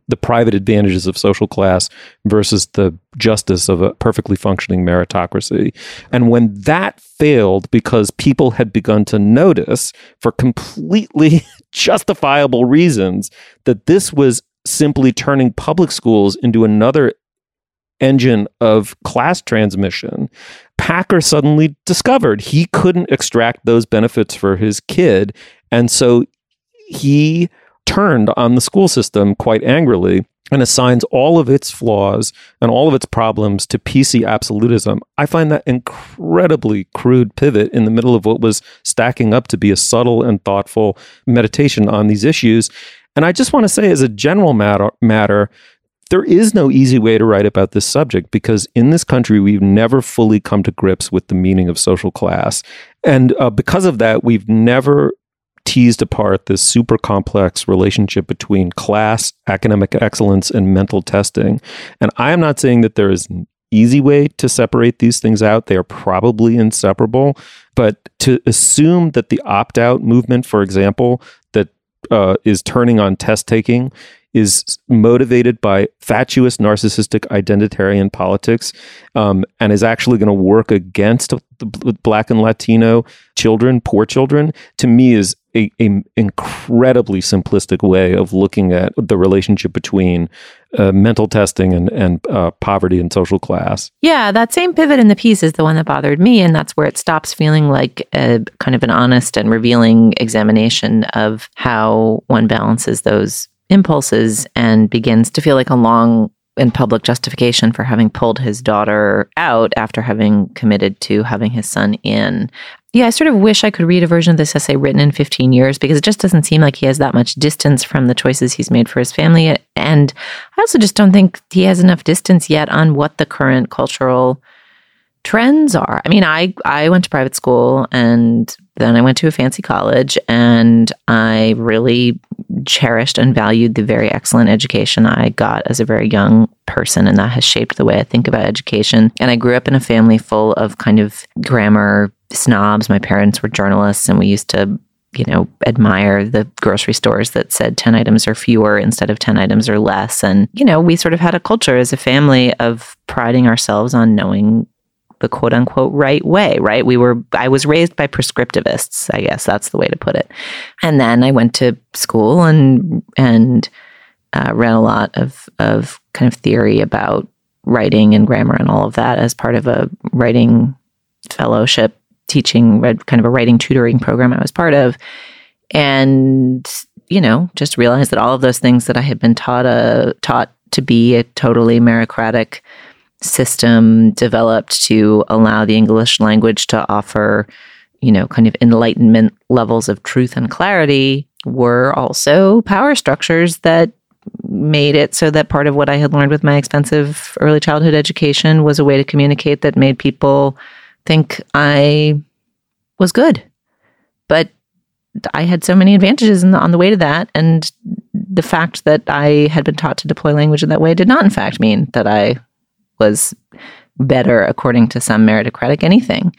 the private advantages of social class versus the justice of a perfectly functioning meritocracy. And when that failed because people had begun to notice for completely justifiable reasons that this was simply turning public schools into another engine of class transmission, Packer suddenly discovered he couldn't extract those benefits for his kid. And so he turned on the school system quite angrily and assigns all of its flaws and all of its problems to PC absolutism. I find that incredibly crude pivot in the middle of what was stacking up to be a subtle and thoughtful meditation on these issues. And I just want to say, as a general matter, matter there is no easy way to write about this subject because in this country we've never fully come to grips with the meaning of social class. And uh, because of that we've never teased apart this super complex relationship between class academic excellence and mental testing. And i am not saying that there is an easy way to separate these things out. They are probably inseparable. But to assume that the opt-out movement for example uh, is turning on test taking is motivated by fatuous, narcissistic, identitarian politics, um, and is actually going to work against the Black and Latino children, poor children, to me is a, a incredibly simplistic way of looking at the relationship between uh, mental testing and and uh, poverty and social class. Yeah, that same pivot in the piece is the one that bothered me, and that's where it stops feeling like a kind of an honest and revealing examination of how one balances those impulses and begins to feel like a long and public justification for having pulled his daughter out after having committed to having his son in. Yeah, I sort of wish I could read a version of this essay written in 15 years because it just doesn't seem like he has that much distance from the choices he's made for his family. And I also just don't think he has enough distance yet on what the current cultural trends are. I mean, I I went to private school and then I went to a fancy college and I really cherished and valued the very excellent education I got as a very young person and that has shaped the way I think about education. And I grew up in a family full of kind of grammar snobs. My parents were journalists and we used to you know, admire the grocery stores that said 10 items or fewer instead of 10 items or less. And, you know, we sort of had a culture as a family of priding ourselves on knowing the quote unquote right way, right? We were, I was raised by prescriptivists, I guess that's the way to put it. And then I went to school and, and, uh, read a lot of, of kind of theory about writing and grammar and all of that as part of a writing fellowship teaching, kind of a writing tutoring program I was part of. And, you know, just realized that all of those things that I had been taught, uh, taught to be a totally meritocratic system developed to allow the English language to offer, you know, kind of enlightenment levels of truth and clarity were also power structures that made it so that part of what I had learned with my expensive early childhood education was a way to communicate that made people think I was good. But I had so many advantages the, on the way to that. And the fact that I had been taught to deploy language in that way did not, in fact, mean that I was better according to some meritocratic anything.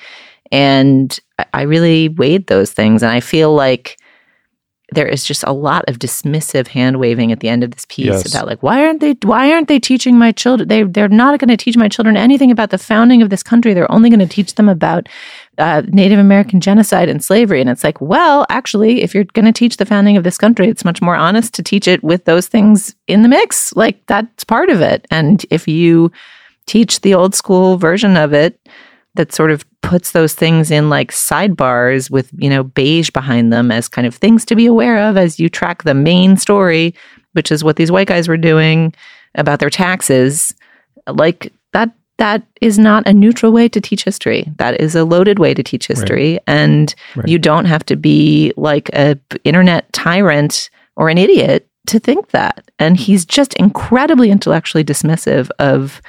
And I really weighed those things. And I feel like there is just a lot of dismissive hand waving at the end of this piece yes. about like why aren't they why aren't they teaching my children they they're not going to teach my children anything about the founding of this country. They're only going to teach them about uh, Native American genocide and slavery. And it's like well actually if you're going to teach the founding of this country it's much more honest to teach it with those things in the mix. Like that's part of it. And if you teach the old school version of it that sort of puts those things in like sidebars with, you know, beige behind them as kind of things to be aware of as you track the main story, which is what these white guys were doing about their taxes. Like that that is not a neutral way to teach history. That is a loaded way to teach history right. and right. you don't have to be like a internet tyrant or an idiot to think that. And he's just incredibly intellectually dismissive of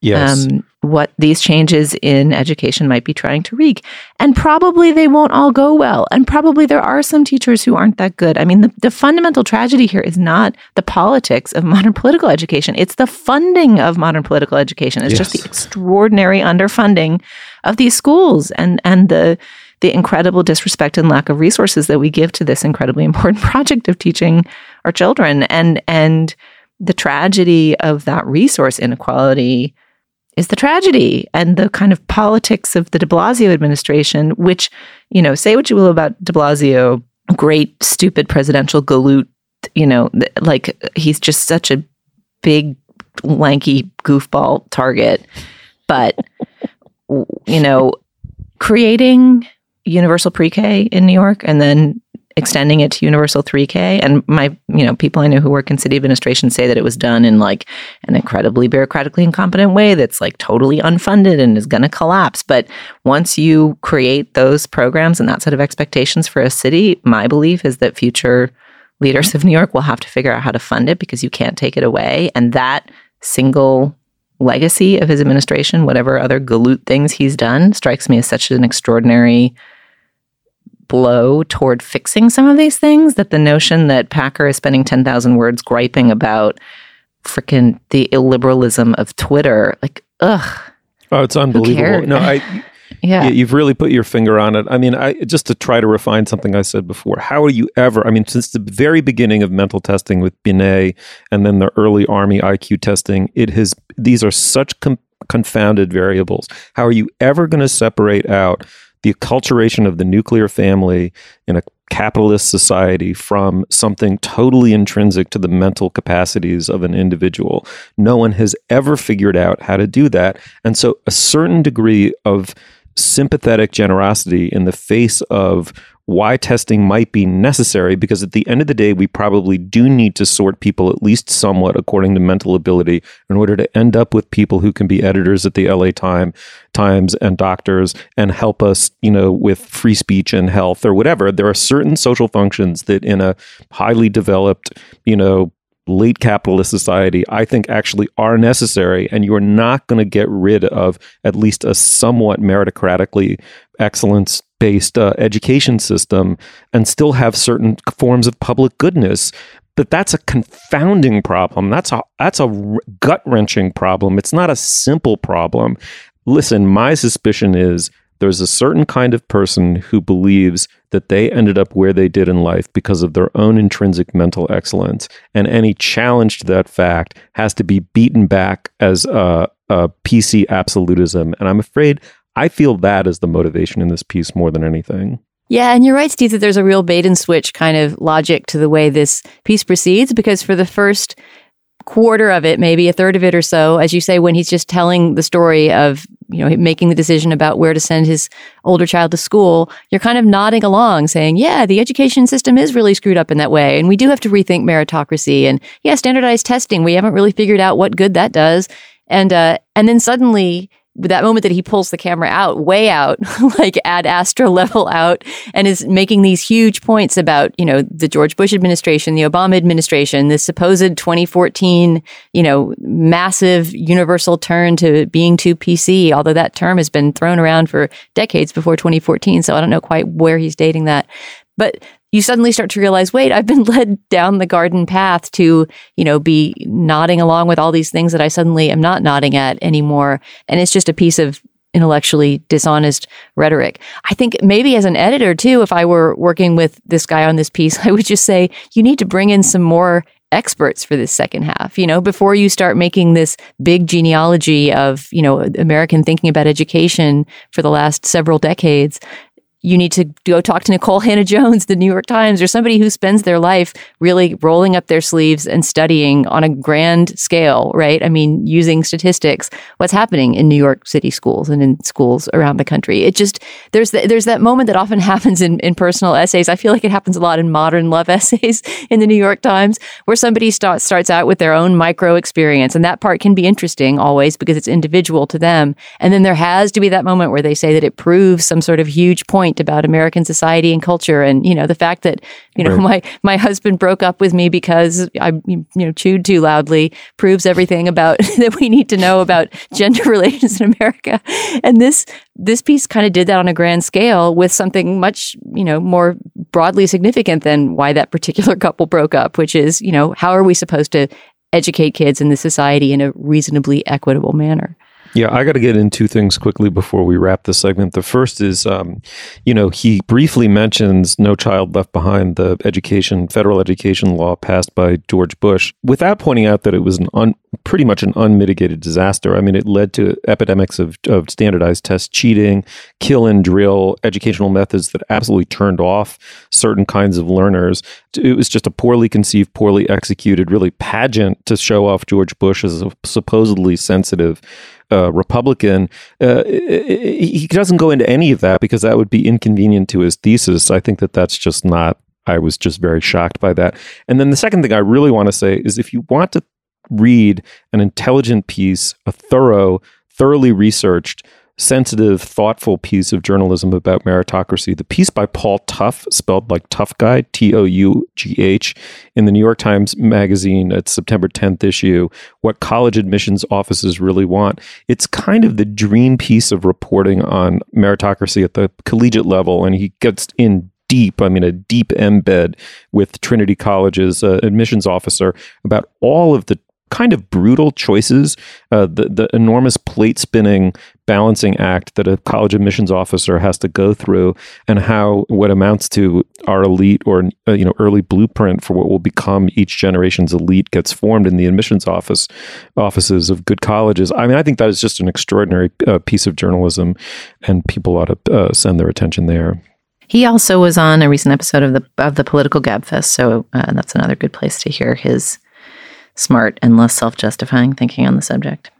yes. um, what these changes in education might be trying to wreak. And probably they won't all go well. And probably there are some teachers who aren't that good. I mean, the, the fundamental tragedy here is not the politics of modern political education, it's the funding of modern political education. It's yes. just the extraordinary underfunding of these schools and, and the the incredible disrespect and lack of resources that we give to this incredibly important project of teaching our children and and the tragedy of that resource inequality is the tragedy and the kind of politics of the de Blasio administration, which, you know, say what you will about de Blasio, great, stupid presidential galoot, you know, like he's just such a big, lanky goofball target. But, you know, creating universal pre K in New York and then extending it to universal 3k and my you know people i know who work in city administration say that it was done in like an incredibly bureaucratically incompetent way that's like totally unfunded and is going to collapse. But once you create those programs and that set of expectations for a city my belief is that future leaders of new york will have to figure out how to fund it because you can't take it away. And that single legacy of his administration whatever other galoot things he's done strikes me as such an extraordinary blow toward fixing some of these things that the notion that Packer is spending 10,000 words griping about freaking the illiberalism of Twitter, like, ugh. Oh, it's unbelievable. No, I. Yeah. You've really put your finger on it. I mean, I just to try to refine something I said before. How are you ever? I mean, since the very beginning of mental testing with Binet and then the early army IQ testing, it has these are such com- confounded variables. How are you ever going to separate out the acculturation of the nuclear family in a capitalist society from something totally intrinsic to the mental capacities of an individual. No one has ever figured out how to do that. And so a certain degree of sympathetic generosity in the face of why testing might be necessary because at the end of the day we probably do need to sort people at least somewhat according to mental ability in order to end up with people who can be editors at the LA Time Times and doctors and help us you know with free speech and health or whatever there are certain social functions that in a highly developed you know late capitalist society, I think actually are necessary. And you are not going to get rid of at least a somewhat meritocratically excellence based uh, education system and still have certain forms of public goodness. But that's a confounding problem. That's a that's a gut wrenching problem. It's not a simple problem. Listen, my suspicion is there's a certain kind of person who believes that they ended up where they did in life because of their own intrinsic mental excellence. And any challenge to that fact has to be beaten back as a, a PC absolutism. And I'm afraid I feel that as the motivation in this piece more than anything. Yeah, and you're right, Steve, that there's a real bait and switch kind of logic to the way this piece proceeds because for the first quarter of it, maybe a third of it or so, as you say, when he's just telling the story of, you know, making the decision about where to send his older child to school, you're kind of nodding along saying, yeah, the education system is really screwed up in that way. And we do have to rethink meritocracy and yeah, standardized testing. We haven't really figured out what good that does. And, uh, and then suddenly that moment that he pulls the camera out, way out, like ad astra level out, and is making these huge points about, you know, the George Bush administration, the Obama administration, the supposed 2014, you know, massive universal turn to being too PC, although that term has been thrown around for decades before 2014. So I don't know quite where he's dating that. But you suddenly start to realize, wait, I've been led down the garden path to, you know, be nodding along with all these things that I suddenly am not nodding at anymore. And it's just a piece of intellectually dishonest rhetoric. I think maybe as an editor too, if I were working with this guy on this piece, I would just say, you need to bring in some more experts for this second half you know before you start making this big genealogy of you know american thinking about education for the last several decades you need to go talk to Nicole Hannah Jones, the New York Times, or somebody who spends their life really rolling up their sleeves and studying on a grand scale, right? I mean, using statistics, what's happening in New York City schools and in schools around the country. It just there's the, there's that moment that often happens in, in personal essays. I feel like it happens a lot in modern love essays in the New York Times, where somebody start, starts out with their own micro experience, and that part can be interesting always because it's individual to them. And then there has to be that moment where they say that it proves some sort of huge point point about American society and culture, and you know the fact that you know right. my my husband broke up with me because I you know chewed too loudly proves everything about that we need to know about gender relations in America. And this this piece kind of did that on a grand scale with something much you know more broadly significant than why that particular couple broke up, which is you know how are we supposed to educate kids in the society in a reasonably equitable manner. Yeah, I got to get in two things quickly before we wrap the segment. The first is, um, you know, he briefly mentions No Child Left Behind, the education, federal education law passed by George Bush, without pointing out that it was an un, pretty much an unmitigated disaster. I mean, it led to epidemics of, of standardized test cheating, kill and drill, educational methods that absolutely turned off certain kinds of learners. It was just a poorly conceived, poorly executed, really pageant to show off George Bush as a supposedly sensitive uh, Republican, uh, he doesn't go into any of that because that would be inconvenient to his thesis. I think that that's just not. I was just very shocked by that. And then the second thing I really want to say is if you want to read an intelligent piece, a thorough, thoroughly researched sensitive, thoughtful piece of journalism about meritocracy. The piece by Paul Tough, spelled like tough guy, T O U G H, in the New York Times Magazine at September 10th issue, What College Admissions Offices Really Want. It's kind of the dream piece of reporting on meritocracy at the collegiate level. And he gets in deep, I mean, a deep embed with Trinity College's uh, admissions officer about all of the kind of brutal choices, uh, the the enormous plate spinning balancing act that a college admissions officer has to go through, and how what amounts to our elite or uh, you know early blueprint for what will become each generation's elite gets formed in the admissions office offices of good colleges. I mean, I think that is just an extraordinary uh, piece of journalism, and people ought to uh, send their attention there. He also was on a recent episode of the of the Political Gabfest, so uh, that's another good place to hear his smart and less self justifying thinking on the subject.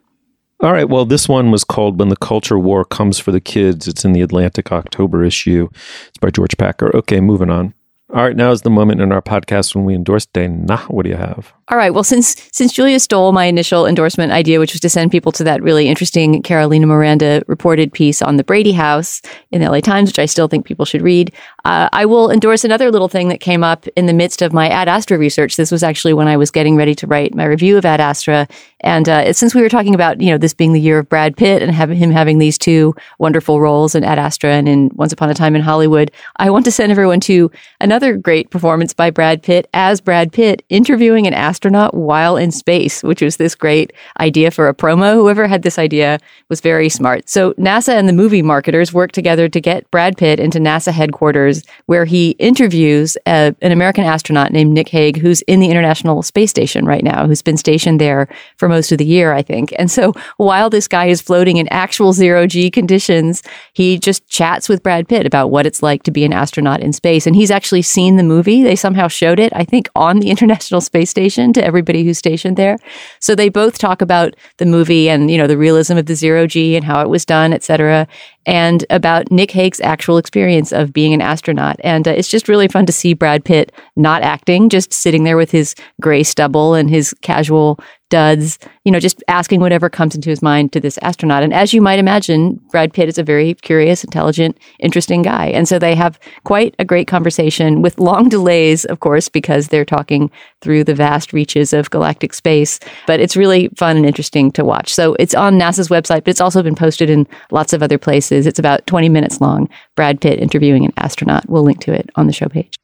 All right. Well, this one was called When the Culture War Comes for the Kids. It's in the Atlantic October issue. It's by George Packer. Okay, moving on. All right, now is the moment in our podcast when we endorse Dana. What do you have? All right. Well, since since Julia stole my initial endorsement idea, which was to send people to that really interesting Carolina Miranda reported piece on the Brady House in the LA Times, which I still think people should read, uh, I will endorse another little thing that came up in the midst of my Ad Astra research. This was actually when I was getting ready to write my review of Ad Astra, and uh, since we were talking about you know this being the year of Brad Pitt and having him having these two wonderful roles in Ad Astra and in Once Upon a Time in Hollywood, I want to send everyone to another great performance by Brad Pitt as Brad Pitt interviewing an astronaut astronaut while in space, which was this great idea for a promo. Whoever had this idea was very smart. So NASA and the movie marketers worked together to get Brad Pitt into NASA headquarters, where he interviews a, an American astronaut named Nick Hague, who's in the International Space Station right now, who's been stationed there for most of the year, I think. And so while this guy is floating in actual zero G conditions, he just chats with Brad Pitt about what it's like to be an astronaut in space. And he's actually seen the movie. They somehow showed it, I think, on the International Space Station to everybody who's stationed there. So they both talk about the movie and, you know, the realism of the zero G and how it was done, et cetera, and about Nick Hague's actual experience of being an astronaut. And uh, it's just really fun to see Brad Pitt not acting, just sitting there with his gray stubble and his casual duds, you know, just asking whatever comes into his mind to this astronaut. And as you might imagine, Brad Pitt is a very curious, intelligent, interesting guy. And so they have quite a great conversation with long delays, of course, because they're talking through the vast reaches of galactic space. But it's really fun and interesting to watch. So it's on NASA's website, but it's also been posted in lots of other places. It's about 20 minutes long. Brad Pitt interviewing an astronaut. We'll link to it on the show page.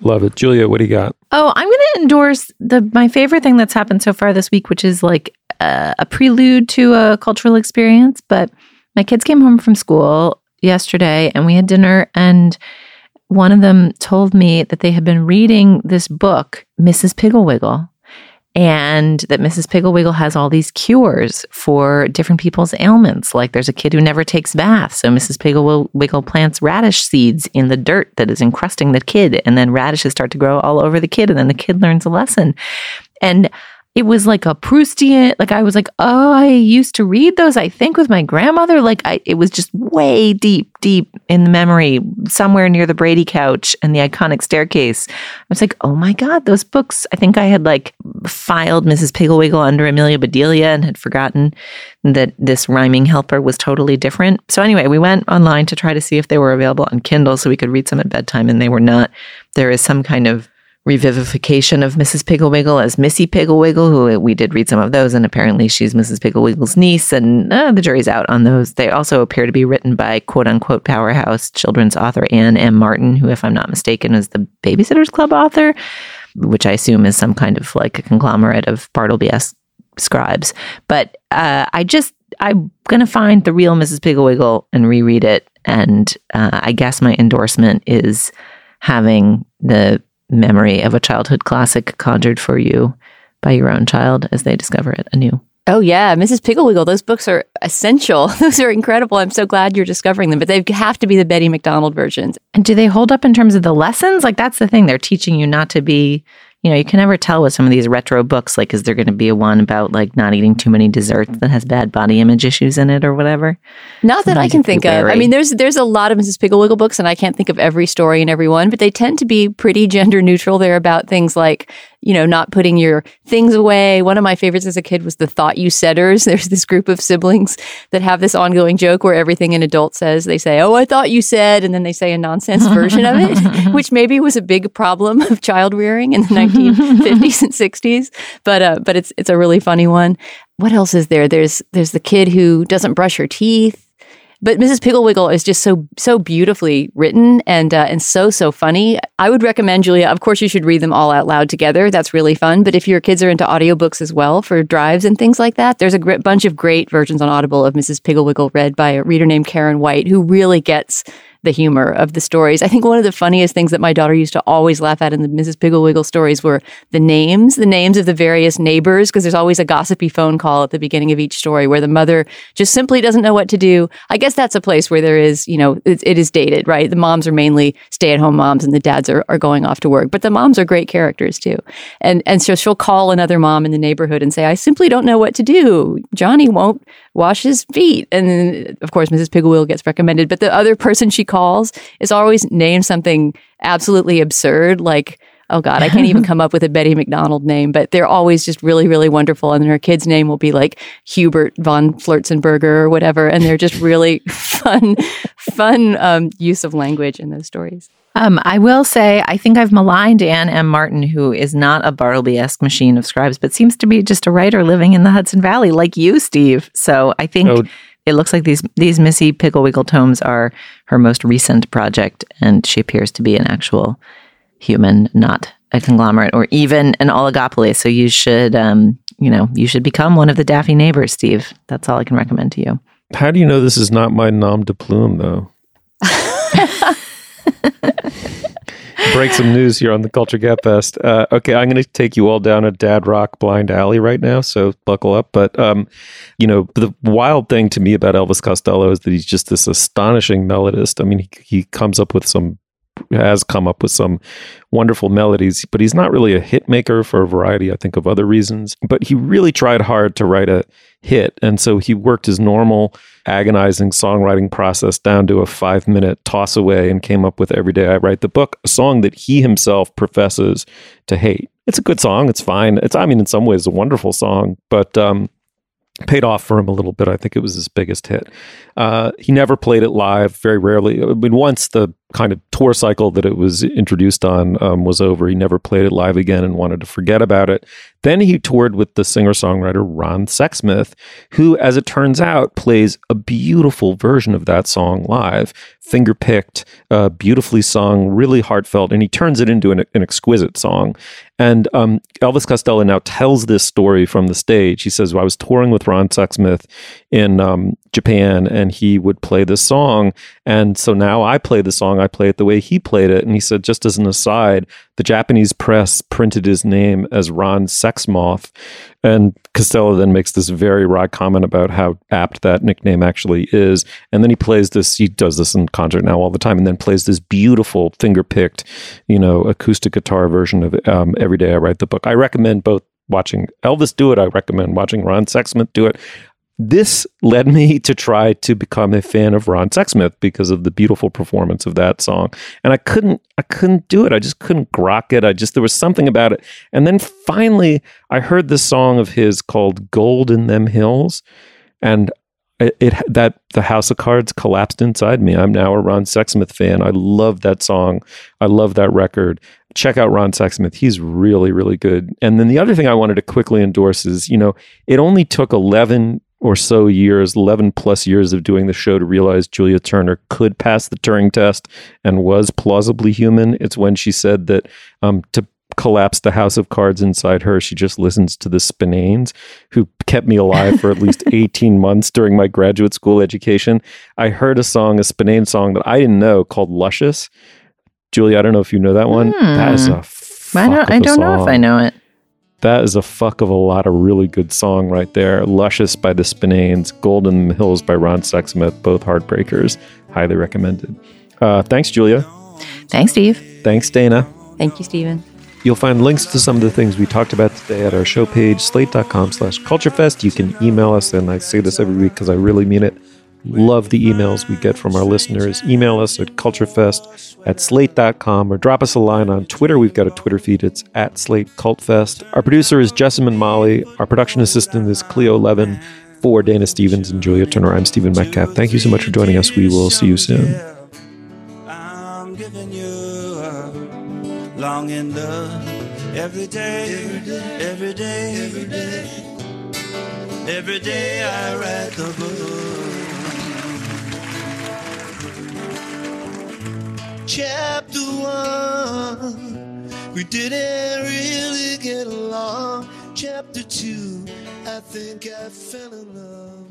Love it. Julia, what do you got? Oh, I'm going endorse the my favorite thing that's happened so far this week, which is like uh, a prelude to a cultural experience. But my kids came home from school yesterday and we had dinner and one of them told me that they had been reading this book, Mrs. Pigglewiggle. And that Mrs. Pigglewiggle has all these cures for different people's ailments. Like there's a kid who never takes baths, so Mrs. Pigglewiggle plants radish seeds in the dirt that is encrusting the kid, and then radishes start to grow all over the kid, and then the kid learns a lesson. And it was like a Proustian. Like I was like, oh, I used to read those. I think with my grandmother. Like I, it was just way deep, deep in the memory, somewhere near the Brady couch and the iconic staircase. I was like, oh my god, those books. I think I had like filed Mrs. Pigglewiggle under Amelia Bedelia and had forgotten that this rhyming helper was totally different. So anyway, we went online to try to see if they were available on Kindle so we could read some at bedtime, and they were not. There is some kind of revivification of Mrs. Pigglewiggle as Missy Pigglewiggle, who we did read some of those, and apparently she's Mrs. Pigglewiggle's niece, and uh, the jury's out on those. They also appear to be written by quote unquote powerhouse children's author Anne M. Martin, who, if I'm not mistaken, is the Babysitters Club author, which I assume is some kind of like a conglomerate of Bartleby esque scribes. But uh, I just, I'm going to find the real Mrs. Pigglewiggle and reread it. And uh, I guess my endorsement is having the memory of a childhood classic conjured for you by your own child as they discover it anew. Oh yeah, Mrs. Pigglewiggle. Those books are essential. Those are incredible. I'm so glad you're discovering them, but they have to be the Betty MacDonald versions. And do they hold up in terms of the lessons? Like that's the thing. They're teaching you not to be you know, you can never tell with some of these retro books, like, is there going to be a one about like not eating too many desserts that has bad body image issues in it or whatever? Not that I can think of. I mean, there's there's a lot of Mrs. Pigglewiggle books, and I can't think of every story in every one, but they tend to be pretty gender neutral. They're about things like you know, not putting your things away. One of my favorites as a kid was the Thought You Saiders. There's this group of siblings that have this ongoing joke where everything an adult says, they say, Oh, I thought you said, and then they say a nonsense version of it, which maybe was a big problem of child rearing in the 1950s and 60s. But, uh, but it's, it's a really funny one. What else is there? There's, there's the kid who doesn't brush her teeth. But Mrs. Pigglewiggle is just so so beautifully written and uh, and so so funny. I would recommend Julia. Of course, you should read them all out loud together. That's really fun. But if your kids are into audiobooks as well for drives and things like that, there's a great bunch of great versions on Audible of Mrs. Pigglewiggle read by a reader named Karen White, who really gets the humor of the stories. I think one of the funniest things that my daughter used to always laugh at in the Mrs. Piggle-Wiggle stories were the names, the names of the various neighbors, because there's always a gossipy phone call at the beginning of each story where the mother just simply doesn't know what to do. I guess that's a place where there is, you know, it, it is dated, right? The moms are mainly stay at home moms and the dads are, are going off to work, but the moms are great characters too. And, and so she'll call another mom in the neighborhood and say, I simply don't know what to do. Johnny won't wash his feet. And then, of course, Mrs. Piggle-Wiggle gets recommended, but the other person she calls is always named something absolutely absurd, like, oh God, I can't even come up with a Betty MacDonald name, but they're always just really, really wonderful. And then her kid's name will be like Hubert von Flirtzenberger or whatever. And they're just really fun, fun um, use of language in those stories. Um, I will say, I think I've maligned Anne M. Martin, who is not a Bartleby esque machine of scribes, but seems to be just a writer living in the Hudson Valley, like you, Steve. So I think oh. it looks like these these Missy Piggle-Wiggle tomes are her most recent project, and she appears to be an actual human, not a conglomerate or even an oligopoly. So you should, um, you know, you should become one of the Daffy neighbors, Steve. That's all I can recommend to you. How do you know this is not my nom de plume, though? Break some news here on the Culture Gabfest. Uh, okay, I'm going to take you all down a dad rock blind alley right now, so buckle up. But um, you know, the wild thing to me about Elvis Costello is that he's just this astonishing melodist. I mean, he, he comes up with some has come up with some wonderful melodies, but he's not really a hit maker for a variety, I think, of other reasons. But he really tried hard to write a hit. And so he worked his normal agonizing songwriting process down to a five minute toss away and came up with Every Day I Write the Book, a song that he himself professes to hate. It's a good song. It's fine. It's, I mean, in some ways, a wonderful song, but um, paid off for him a little bit. I think it was his biggest hit. Uh, he never played it live, very rarely. I mean, once the kind of tour cycle that it was introduced on um, was over, he never played it live again and wanted to forget about it. Then he toured with the singer songwriter Ron Sexsmith, who, as it turns out, plays a beautiful version of that song live, finger picked, uh, beautifully sung, really heartfelt, and he turns it into an, an exquisite song. And um, Elvis Costello now tells this story from the stage. He says, well, I was touring with Ron Sexsmith in um, Japan and he would play this song. And so now I play the song. I play it the way he played it. And he said, just as an aside, the Japanese press printed his name as Ron Sexmoth. And Costello then makes this very wry comment about how apt that nickname actually is. And then he plays this, he does this in concert now all the time, and then plays this beautiful finger picked, you know, acoustic guitar version of um, Every Day I Write the Book. I recommend both watching Elvis do it. I recommend watching Ron Sexsmith do it. This led me to try to become a fan of Ron Sexsmith because of the beautiful performance of that song. And I couldn't I couldn't do it. I just couldn't grok it. I just there was something about it. And then finally I heard this song of his called Gold in Them Hills and it, it that the house of cards collapsed inside me. I'm now a Ron Sexsmith fan. I love that song. I love that record. Check out Ron Sexsmith. He's really, really good. And then the other thing I wanted to quickly endorse is, you know, it only took 11 or so years, 11 plus years of doing the show to realize Julia Turner could pass the Turing test and was plausibly human. It's when she said that um, to collapse the house of cards inside her, she just listens to the Spinanes, who kept me alive for at least 18 months during my graduate school education. I heard a song, a Spinane song that I didn't know called Luscious. Julia, I don't know if you know that one. That is a Hmm. I don't, I don't know if I know it. That is a fuck of a lot of really good song right there. Luscious by the Spinanes, Golden Hills by Ron Sexsmith, both heartbreakers. Highly recommended. Uh, thanks, Julia. Thanks, Steve. Thanks, Dana. Thank you, Stephen. You'll find links to some of the things we talked about today at our show page, slate.com slash culturefest. You can email us, and I say this every week because I really mean it. Love the emails we get from our listeners. Email us at culturefest at slate.com or drop us a line on Twitter. We've got a Twitter feed. It's at Slate Cultfest. Our producer is Jessamine Molli. Our production assistant is Cleo Levin. For Dana Stevens and Julia Turner, I'm Stephen Metcalf. Thank you so much for joining us. We will see you soon. I'm giving you a longing love every day, every day, every day. Every day I write the book. Chapter one, we didn't really get along. Chapter two, I think I fell in love.